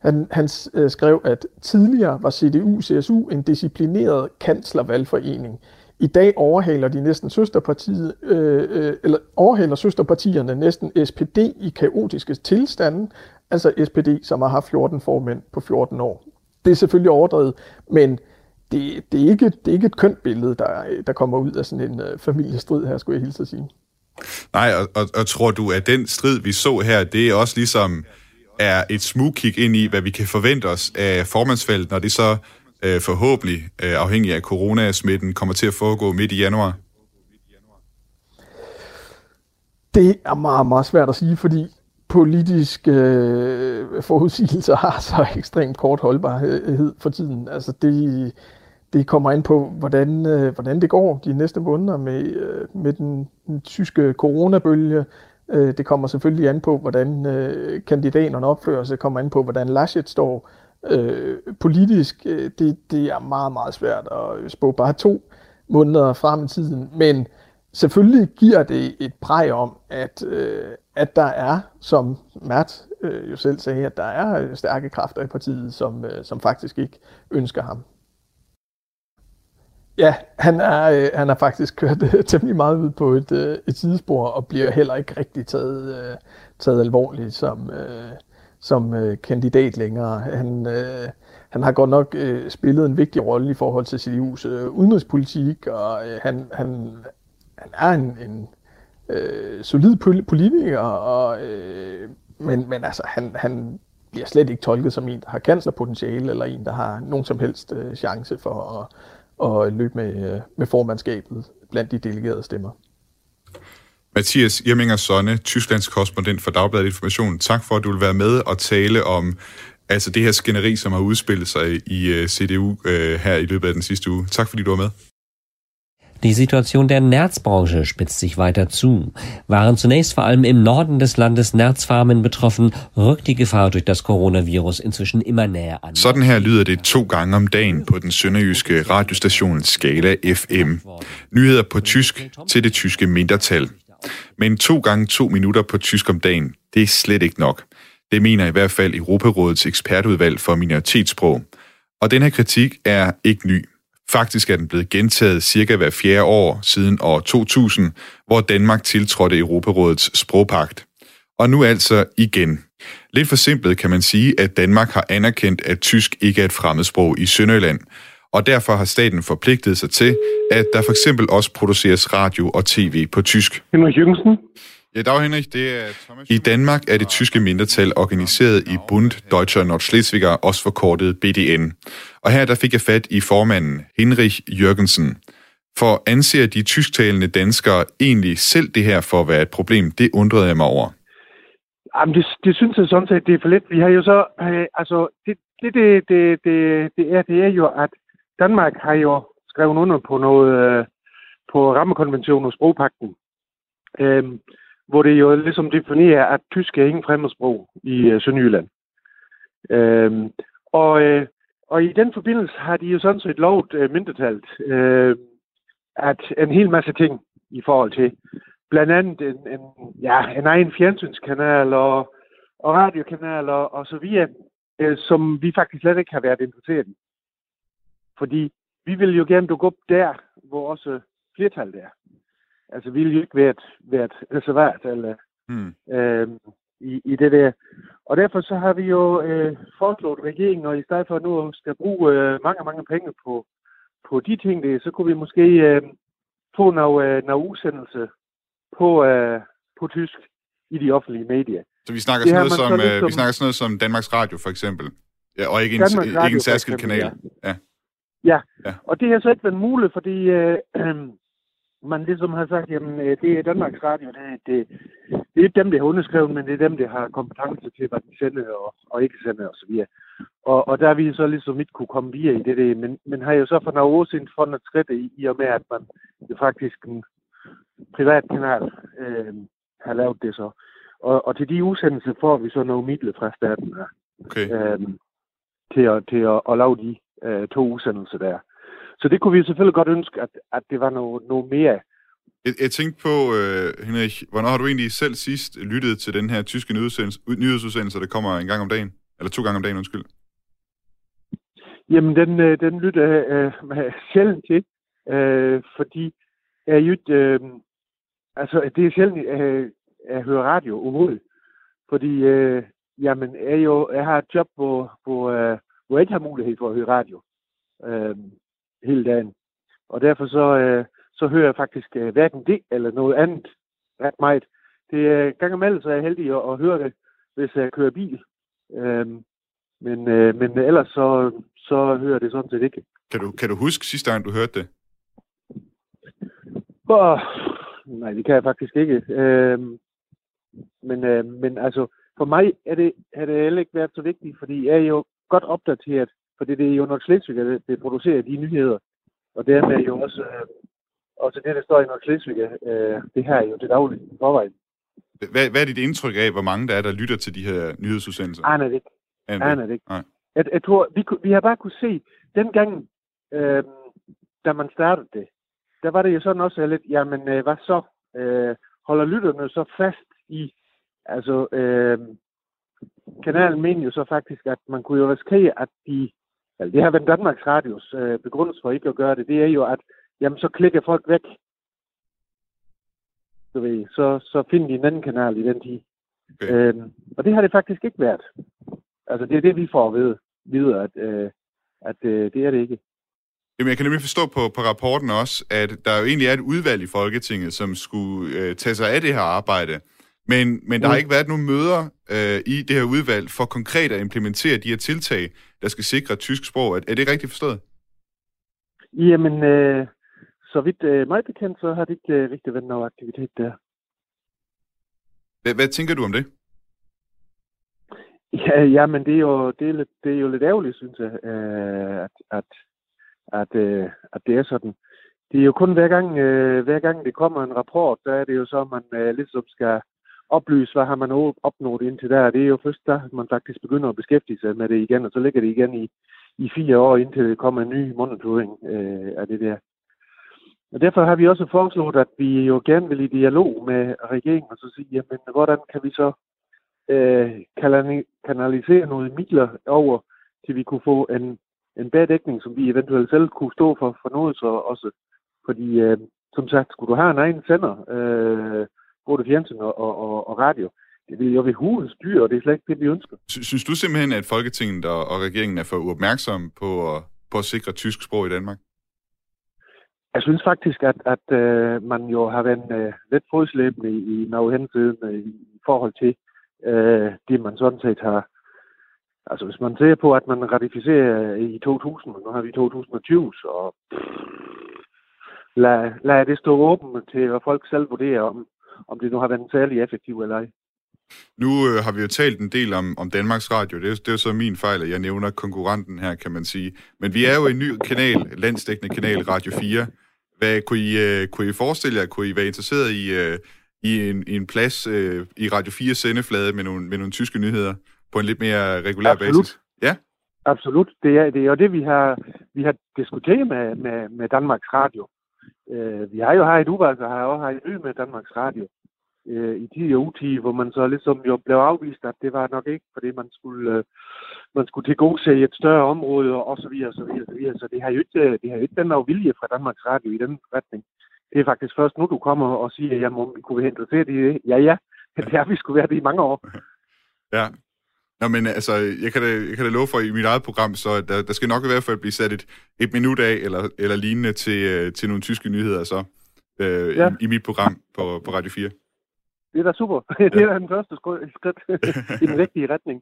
han, han øh, skrev, at tidligere var CDU-CSU en disciplineret kanslervalgforening. I dag overhaler de næsten søsterpartiet, øh, øh, eller overhaler søsterpartierne næsten SPD i kaotiske tilstande, altså SPD, som har haft 14 formænd på 14 år. Det er selvfølgelig overdrevet, men det, det, er, ikke, det er ikke et kønt billede, der, der kommer ud af sådan en øh, familiestrid her, skulle jeg hilse at sige. Nej, og, og, og tror du, at den strid, vi så her, det er også ligesom er et smug kig ind i, hvad vi kan forvente os af formandsvalget, når det så øh, forhåbentlig, øh, afhængig af coronasmitten, kommer til at foregå midt i januar? Det er meget, meget svært at sige, fordi politiske øh, forudsigelser har så ekstremt kort holdbarhed for tiden. Altså det, det kommer ind på, hvordan, øh, hvordan det går de næste måneder med, øh, med den, den tyske coronabølge, Øh, Øh, det kommer selvfølgelig an på, hvordan øh, kandidaterne opfører sig, Det kommer an på, hvordan Laschet står, Øh, politisk, øh, det, det er meget, meget svært at øh, spå bare to måneder frem i tiden, men selvfølgelig giver det et præg om, at, øh, at der er, som Matt øh, jo selv sagde, at der er stærke kræfter i partiet, som, øh, som faktisk ikke ønsker ham. Ja, han er, øh, han har faktisk kørt øh, temmelig meget ud på et, øh, et sidespor, og bliver heller ikke rigtig taget, øh, taget alvorligt som, øh, som øh, kandidat længere. Han, øh, han har godt nok øh, spillet en vigtig rolle i forhold til CDU's øh, udenrigspolitik, og øh, han, han, han er en, en øh, solid politiker, og, øh, men, men altså, han, han bliver slet ikke tolket som en, der har kanslerpotentiale, eller en, der har nogen som helst øh, chance for at, og løbe med, øh, med formandskabet blandt de delegerede stemmer. Mathias Irminger Sonne, Tysklands korrespondent for Dagbladet Information. Tak for, at du vil være med og tale om altså det her skænderi, som har udspillet sig i øh, CDU øh, her i løbet af den sidste uge. Tak fordi du var med. Die Situation der Nerzbranche spitzt sich weiter zu. Waren zunächst vor allem im Norden des Landes Nerzfarmen betroffen, rückt die Gefahr durch das Coronavirus inzwischen immer näher an. Sådan her lyder det to gange om dagen på den sønderjyske radiostation Skala FM. Nyheder på tysk til det tyske mindretal. Men to gange to minutter på tysk om dagen, det er slet ikke nok. Det mener i hvert fald Europarådets ekspertudvalg for minoritetssprog. Og den her kritik er ikke ny. Faktisk er den blevet gentaget cirka hver fjerde år siden år 2000, hvor Danmark tiltrådte Europarådets sprogpagt. Og nu altså igen. Lidt for simpelt kan man sige, at Danmark har anerkendt, at tysk ikke er et fremmedsprog i Sønderjylland, og derfor har staten forpligtet sig til, at der for eksempel også produceres radio og tv på tysk. Henrik Jørgensen. Ja, dag Henrik, det er Thomas I Danmark er det tyske mindretal organiseret i Bund Deutscher Nordschleswiger, også forkortet BDN. Og her der fik jeg fat i formanden Henrich Jørgensen. For anser de tysktalende danskere egentlig selv det her for at være et problem? Det undrede jeg mig over. Jamen, det, det synes jeg sådan set, det er for lidt. Vi har jo så, øh, altså, det, det, det, det, det, det, er, det er jo, at Danmark har jo skrevet under på noget, øh, på rammekonventionen og sprogpakten. Øh, hvor det jo ligesom definerer, at tysk er ingen fremmedsprog i øh, Sønderjylland. Øh, og, øh, og i den forbindelse har de jo sådan set lovet øh, mindretalt, øh, at en hel masse ting i forhold til blandt andet en, en, ja, en egen fjernsynskanal og, og radiokanal og, og så videre, øh, som vi faktisk slet ikke har været interesseret i. Fordi vi vil jo gerne dukke op der, hvor også flertallet er. Altså, vi vil jo ikke være et, være et reservat eller, hmm. øh, i, i det der. Og derfor så har vi jo øh, foreslået regeringen, og i stedet for nu skal bruge øh, mange, mange penge på, på de ting, der, så kunne vi måske øh, få noget, øh, noget udsendelse på, øh, på tysk i de offentlige medier. Så vi snakker, sådan noget, som, ligesom... øh, vi snakker sådan noget som Danmarks Radio, for eksempel? Ja, og ikke en, Radio, ikke en særskilt kanal? Ja. ja. Ja. ja, og det har så ikke været muligt, fordi øh, man ligesom har sagt, jamen øh, det er Danmarks Radio, det, det, det er dem, der har underskrevet, men det er dem, der har kompetence til, hvad de sender og, og ikke sender osv. Og, og der vi så ligesom ikke kunne komme via i det, det men, men har jo så for nogle år siden fundet skridt i, i og med, at man jo faktisk en privat kanal øh, har lavet det så. Og, og til de udsendelser får vi så nogle midler fra staten okay. øh, til, at, til at, at lave de øh, to udsendelser der. Så det kunne vi selvfølgelig godt ønske, at, at det var noget, noget mere. Jeg, jeg tænkte på, øh, Henrik, hvornår har du egentlig selv sidst lyttet til den her tyske nyhedsudsendelse, der kommer en gang om dagen? Eller to gange om dagen, undskyld. Jamen, den, øh, den lytter jeg øh, sjældent til, øh, fordi jeg jo øh, altså, det er sjældent, øh, jeg hører radio overhovedet. Fordi, øh, jamen, jeg, jo, jeg har et job, hvor, hvor, øh, hvor jeg ikke har mulighed for at høre radio. Øh, hele dagen. Og derfor så, øh, så hører jeg faktisk øh, hverken det eller noget andet ret meget. Det er gang imellem, så er jeg heldig at, at høre det, hvis jeg kører bil. Øhm, men, øh, men ellers så, så hører det sådan set ikke. Kan du, kan du huske sidste gang, du hørte det? Oh, nej, det kan jeg faktisk ikke. Øhm, men, øh, men altså, for mig er det, har det heller ikke været så vigtigt, fordi jeg er jo godt opdateret fordi det er jo nok Slesvig, der, der producerer de nyheder. Og dermed jo også, øh, også det, der står i nok Slesvig, øh, det her er jo det daglige forvejen. Hvad, hvad er dit indtryk af, hvor mange der er, der lytter til de her nyhedsudsendelser? Aner det ikke. Aner det ikke. Nej. jeg, jeg tror, vi, vi har bare kunne se, dengang, øh, da man startede det, der var det jo sådan også lidt, jamen øh, hvad så? Øh, holder lytterne så fast i, altså øh, kanalen mener jo så faktisk, at man kunne jo risikere, at de, altså det har været Danmarks Radios øh, begrundelse for ikke at gøre det, det er jo, at jamen så klikker folk væk. Du ved, så, så finder de en anden kanal i den tid. Okay. Øhm, og det har det faktisk ikke været. Altså det er det, vi får at vide, videre, at, øh, at øh, det er det ikke. Jamen, jeg kan nemlig forstå på, på rapporten også, at der jo egentlig er et udvalg i Folketinget, som skulle øh, tage sig af det her arbejde. Men, men der har ikke været nogen møder øh, i det her udvalg for konkret at implementere de her tiltag, der skal sikre tysk sprog. Er, er det rigtigt forstået? Jamen, øh, så vidt øh, mig bekendt, så har det ikke øh, rigtig været noget aktivitet der. Hvad, hvad tænker du om det? Ja, ja men det er jo, det er lidt, det er jo lidt ærgerligt, synes jeg, øh, at, at, at, øh, at det er sådan. Det er jo kun hver gang, øh, hver gang det kommer en rapport, så er det jo så, at man øh, ligesom skal oplyse, hvad har man opnået indtil der. Det er jo først der, man faktisk begynder at beskæftige sig med det igen, og så ligger det igen i, i fire år, indtil det kommer en ny monitoring øh, af det der. Og derfor har vi også foreslået, at vi jo gerne vil i dialog med regeringen og så sige, jamen, hvordan kan vi så øh, kanalisere nogle midler over, til vi kunne få en, en bagdækning, som vi eventuelt selv kunne stå for, for noget så også. Fordi, øh, som sagt, skulle du have en egen sender, øh, både fjernsyn og, og, og radio, det vil jo ved hulen styre, og det er slet ikke det, vi ønsker. Synes du simpelthen, at Folketinget og, og regeringen er for uopmærksom på at, på at sikre tysk sprog i Danmark? Jeg synes faktisk, at, at øh, man jo har været øh, lidt fodslæbende i, i noget hensyn øh, i forhold til øh, det, man sådan set har... Altså, hvis man ser på, at man ratificerer i 2000, og nu har vi 2020, så lad, lad det stå åbent til, at folk selv vurderer, om, om det nu har været særlig effektivt eller ej. Nu øh, har vi jo talt en del om, om Danmarks Radio. Det er, det er jo så min fejl, at jeg nævner konkurrenten her, kan man sige. Men vi er jo en ny kanal, landsdækkende kanal, Radio 4. Hvad, kunne, I, uh, kunne I forestille jer, kunne I være interesseret i, uh, i, en, i en plads uh, i Radio 4 sendeflade med nogle, med nogle tyske nyheder på en lidt mere regulær Absolut. basis? Ja? Absolut. Det er, det er jo det, vi har, vi har diskuteret med, med, med Danmarks Radio. Øh, vi har jo her i Dubai, og har også her et med Danmarks Radio øh, i 10 og utid, hvor man så ligesom jo blev afvist, at det var nok ikke, fordi man skulle, øh, man skulle til gode se et større område, og så videre, så videre, så videre. Så det har jo ikke, øh, det har jo ikke den vilje fra Danmarks Radio i den retning. Det er faktisk først nu, du kommer og siger, at må, kunne vi hente det? Ja, ja, det har vi skulle være det i mange år. Ja, Nå, men altså, jeg kan da, jeg kan da love for i mit eget program, så der, der skal nok i hvert fald blive sat et, et minut af, eller, eller lignende, til, øh, til nogle tyske nyheder, så, øh, ja. i, i mit program på, på Radio 4 det er da super. det er da den første skridt i den rigtige retning.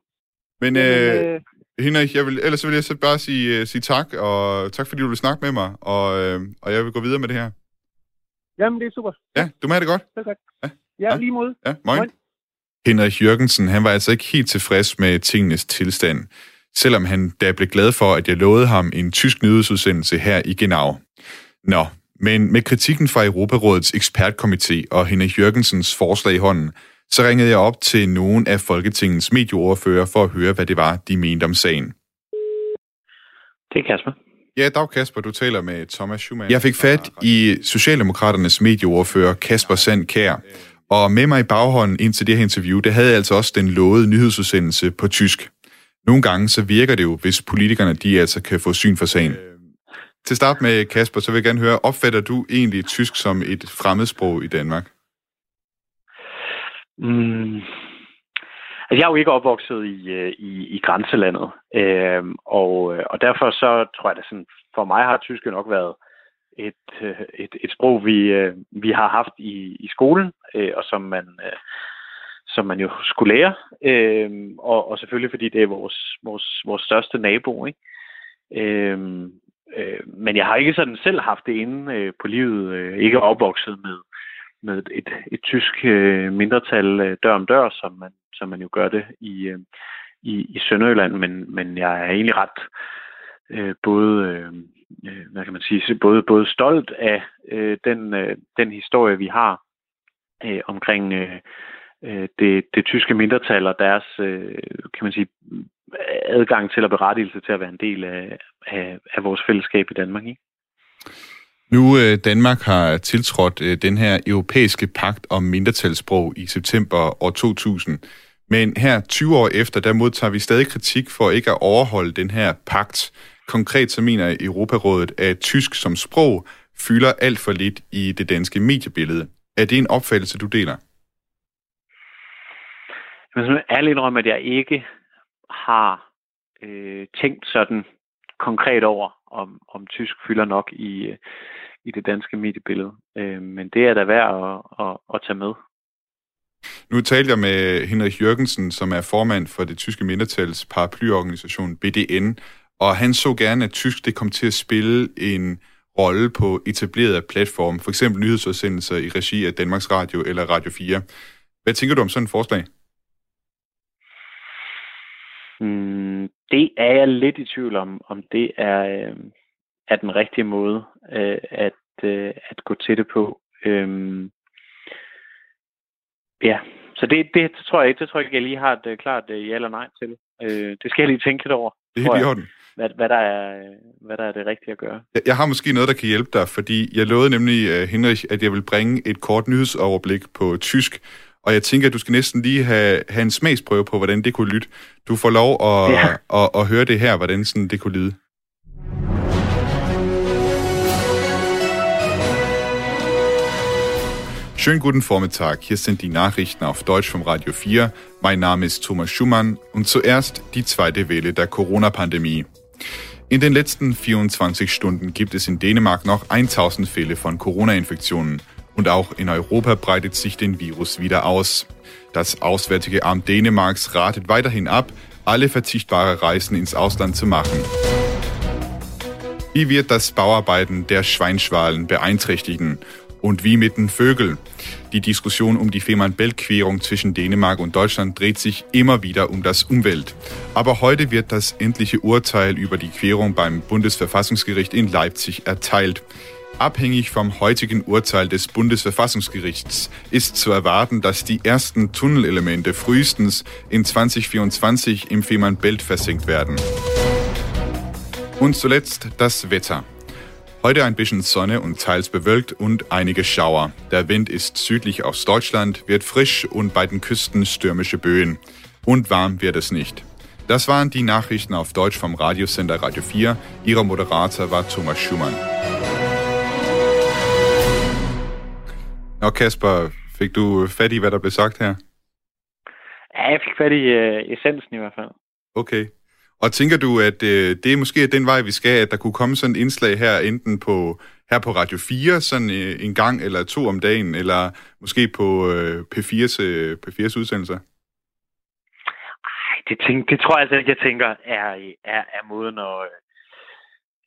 Men, øh, øh, Henrik, jeg vil, ellers vil jeg så bare sige, uh, sige tak, og tak fordi du vil snakke med mig, og, uh, og jeg vil gå videre med det her. Jamen, det er super. Ja, du må have det godt. Tak, tak. Ja, ja lige mod. Ja, moin. Henrik Jørgensen, han var altså ikke helt tilfreds med tingenes tilstand, selvom han da blev glad for, at jeg lovede ham en tysk nyhedsudsendelse her i Genau. Nå, men med kritikken fra Europarådets ekspertkomité og Henrik Jørgensens forslag i hånden, så ringede jeg op til nogle af Folketingets medieordfører for at høre, hvad det var, de mente om sagen. Det er Kasper. Ja, dag Kasper, du taler med Thomas Schumann. Jeg fik fat i Socialdemokraternes medieordfører Kasper Sand Kær, og med mig i baghånden ind til det her interview, det havde jeg altså også den lovede nyhedsudsendelse på tysk. Nogle gange så virker det jo, hvis politikerne de altså kan få syn for sagen. Til start med, Kasper, så vil jeg gerne høre, opfatter du egentlig tysk som et fremmedsprog i Danmark? Mm. Altså, jeg er jo ikke opvokset i, øh, i, i grænselandet, øhm, og, og derfor så tror jeg, at sådan, for mig har tysk nok været et, øh, et, et sprog, vi, øh, vi har haft i, i skolen, Øh, og som man, øh, som man jo skulle lære, Øh, og, og selvfølgelig fordi det er vores, vores, vores største nabo. Ikke? Øh, Øh, men jeg har ikke sådan selv haft det inde øh, på livet, øh, ikke opvokset med, med et, et tysk øh, mindretal øh, dør om dør, som man, som man jo gør det i, øh, i, i Sønderjylland, men, men jeg er egentlig ret øh, både, øh, øh hvad kan man sige, både, både stolt af øh, den, øh, den historie, vi har øh, omkring øh, øh, det, det tyske mindretal og deres, øh, kan man sige, adgang til og berettigelse til at være en del af, af, af vores fællesskab i Danmark. Ikke? Nu øh, Danmark har tiltrådt øh, den her europæiske pagt om mindretalssprog i september år 2000, men her 20 år efter, der modtager vi stadig kritik for ikke at overholde den her pagt. Konkret så mener Europarådet, at tysk som sprog fylder alt for lidt i det danske mediebillede. Er det en opfattelse, du deler? Jeg vil ærligt indrømme, at jeg ikke har øh, tænkt sådan konkret over, om, om tysk fylder nok i, øh, i det danske mediebillede. Øh, men det er da værd at, at, at tage med. Nu talte jeg med Henrik Jørgensen, som er formand for det tyske mindretals paraplyorganisation BDN, og han så gerne, at tysk det kom til at spille en rolle på etablerede platforme, for eksempel nyhedsudsendelser i regi af Danmarks Radio eller Radio 4. Hvad tænker du om sådan et forslag? Mm, det er jeg lidt i tvivl om, om det er, øh, er den rigtige måde øh, at, øh, at gå til det på. Øhm, ja, så det, det, tror jeg ikke. Det tror jeg ikke, jeg lige har et uh, klart uh, ja eller nej til. Øh, det skal jeg lige tænke lidt over. Det er helt i orden. Hvad, hvad, der er, hvad der er det rigtige at gøre. Jeg, har måske noget, der kan hjælpe dig, fordi jeg lovede nemlig, uh, Henrik, at jeg vil bringe et kort nyhedsoverblik på tysk, og jeg tænker, at du skal næsten lige have, have en smagsprøve på, hvordan det kunne lytte. Du får lov at, ja. at, at, at høre det her, hvordan sådan det kunne lyde. Schönen guten Vormittag, hier sind die Nachrichten auf Deutsch vom Radio 4. Mein Name ist Thomas Schumann und zuerst die zweite Welle der Corona-Pandemie. In den letzten 24 Stunden gibt es in Dänemark noch 1000 Fälle von Corona-Infektionen. Und auch in Europa breitet sich den Virus wieder aus. Das Auswärtige Amt Dänemarks ratet weiterhin ab, alle verzichtbare Reisen ins Ausland zu machen. Wie wird das Bauarbeiten der Schweinschwalen beeinträchtigen? Und wie mit den Vögeln? Die Diskussion um die Fehmarn-Belt-Querung zwischen Dänemark und Deutschland dreht sich immer wieder um das Umwelt. Aber heute wird das endliche Urteil über die Querung beim Bundesverfassungsgericht in Leipzig erteilt. Abhängig vom heutigen Urteil des Bundesverfassungsgerichts ist zu erwarten, dass die ersten Tunnelelemente frühestens in 2024 im Fehmarnbelt versenkt werden. Und zuletzt das Wetter. Heute ein bisschen Sonne und teils bewölkt und einige Schauer. Der Wind ist südlich aus Deutschland, wird frisch und bei den Küsten stürmische Böen. Und warm wird es nicht. Das waren die Nachrichten auf Deutsch vom Radiosender Radio 4. Ihrer Moderator war Thomas Schumann. Nå Kasper, fik du fat i, hvad der blev sagt her? Ja, jeg fik fat i essensen i hvert fald. Okay. Og tænker du, at øh, det er måske den vej, vi skal, at der kunne komme sådan et indslag her, enten på her på Radio 4, sådan øh, en gang eller to om dagen, eller måske på øh, P4's, øh, P4's udsendelser? Ej, det, tænk, det tror jeg altså ikke, jeg tænker, er, er, er måden at,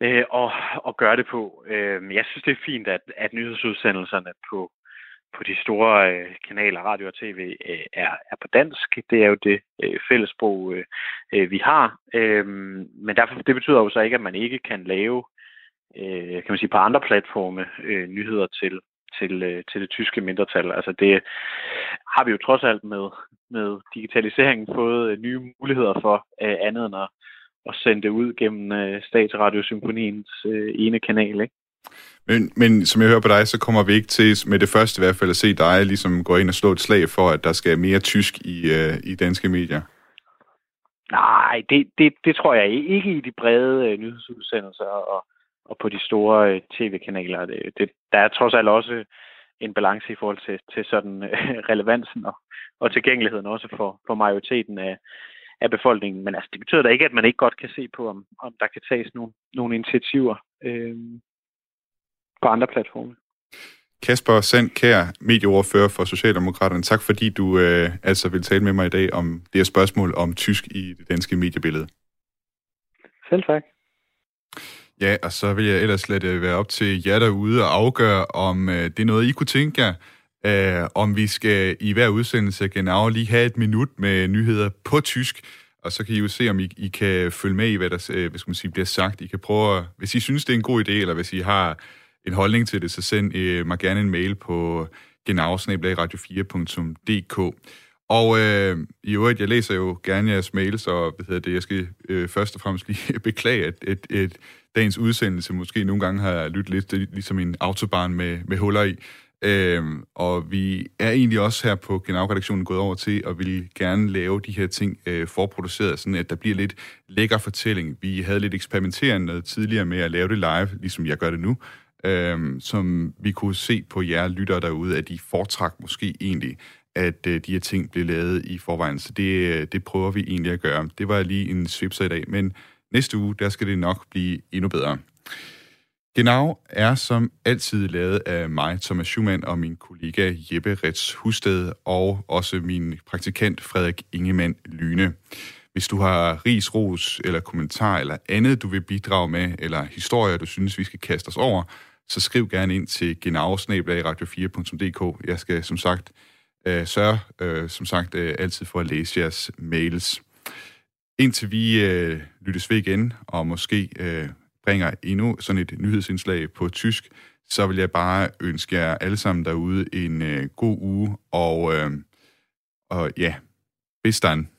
øh, at, at gøre det på. Øh, jeg synes, det er fint, at, at nyhedsudsendelserne på, på de store øh, kanaler, radio og tv, øh, er, er på dansk. Det er jo det øh, fællesprog, øh, øh, vi har. Øh, men derfor, det betyder jo så ikke, at man ikke kan lave øh, kan man sige, på andre platforme øh, nyheder til, til, øh, til det tyske mindretal. Altså det har vi jo trods alt med, med digitaliseringen fået øh, nye muligheder for øh, andet end at, at sende det ud gennem øh, Statsradiosymfoniens øh, ene kanal. Ikke? Men, men som jeg hører på dig, så kommer vi ikke til med det første i hvert fald at se dig ligesom gå ind og slå et slag for, at der skal mere tysk i, øh, i danske medier. Nej, det, det, det tror jeg ikke i de brede øh, nyhedsudsendelser og, og på de store øh, tv-kanaler. Det, det, der er trods alt også en balance i forhold til, til sådan øh, relevansen og, og tilgængeligheden også for, for majoriteten af, af befolkningen. Men altså, det betyder da ikke, at man ikke godt kan se på, om, om der kan tages nogle, nogle initiativer. Øh, på andre platforme. Kasper Sand Kær, medieoverfører for Socialdemokraterne. Tak fordi du øh, altså vil tale med mig i dag om det her spørgsmål om tysk i det danske mediebillede. Selv tak. Ja, og så vil jeg ellers lade det være op til jer derude og afgøre, om øh, det er noget, I kunne tænke jer, øh, om vi skal i hver udsendelse genau lige have et minut med nyheder på tysk, og så kan I jo se, om I, I kan følge med i, hvad der øh, hvad skal man sige, bliver sagt. I kan prøve, hvis I synes, det er en god idé, eller hvis I har en holdning til det, så send øh, mig gerne en mail på genavsnabelagradio4.dk. Og øh, i øvrigt, jeg læser jo gerne jeres mails, og hvad hedder det, jeg skal øh, først og fremmest lige beklage, at et, et, dagens udsendelse måske nogle gange har lyttet lidt øh, ligesom en autobahn med, med huller i. Øh, og vi er egentlig også her på Genau-redaktionen gået over til at vil gerne lave de her ting øh, forproduceret, sådan at der bliver lidt lækker fortælling. Vi havde lidt eksperimenterende tidligere med at lave det live, ligesom jeg gør det nu, øhm, som vi kunne se på jer lytter derude, at de foretrak måske egentlig, at øh, de her ting blev lavet i forvejen. Så det, øh, det prøver vi egentlig at gøre. Det var lige en svipser i dag, men næste uge, der skal det nok blive endnu bedre. Genau er som altid lavet af mig, Thomas Schumann, og min kollega Jeppe Rets Husted, og også min praktikant Frederik Ingemann Lyne. Hvis du har ris, ros eller kommentar eller andet, du vil bidrage med, eller historier, du synes, vi skal kaste os over, så skriv gerne ind til genavsnabelagradio4.dk. Jeg skal som sagt øh, sørge, øh, som sagt, øh, altid for at læse jeres mails. Indtil vi øh, lyttes ved igen, og måske øh, bringer endnu sådan et nyhedsindslag på tysk, så vil jeg bare ønske jer alle sammen derude en øh, god uge, og, øh, og ja, bis dann.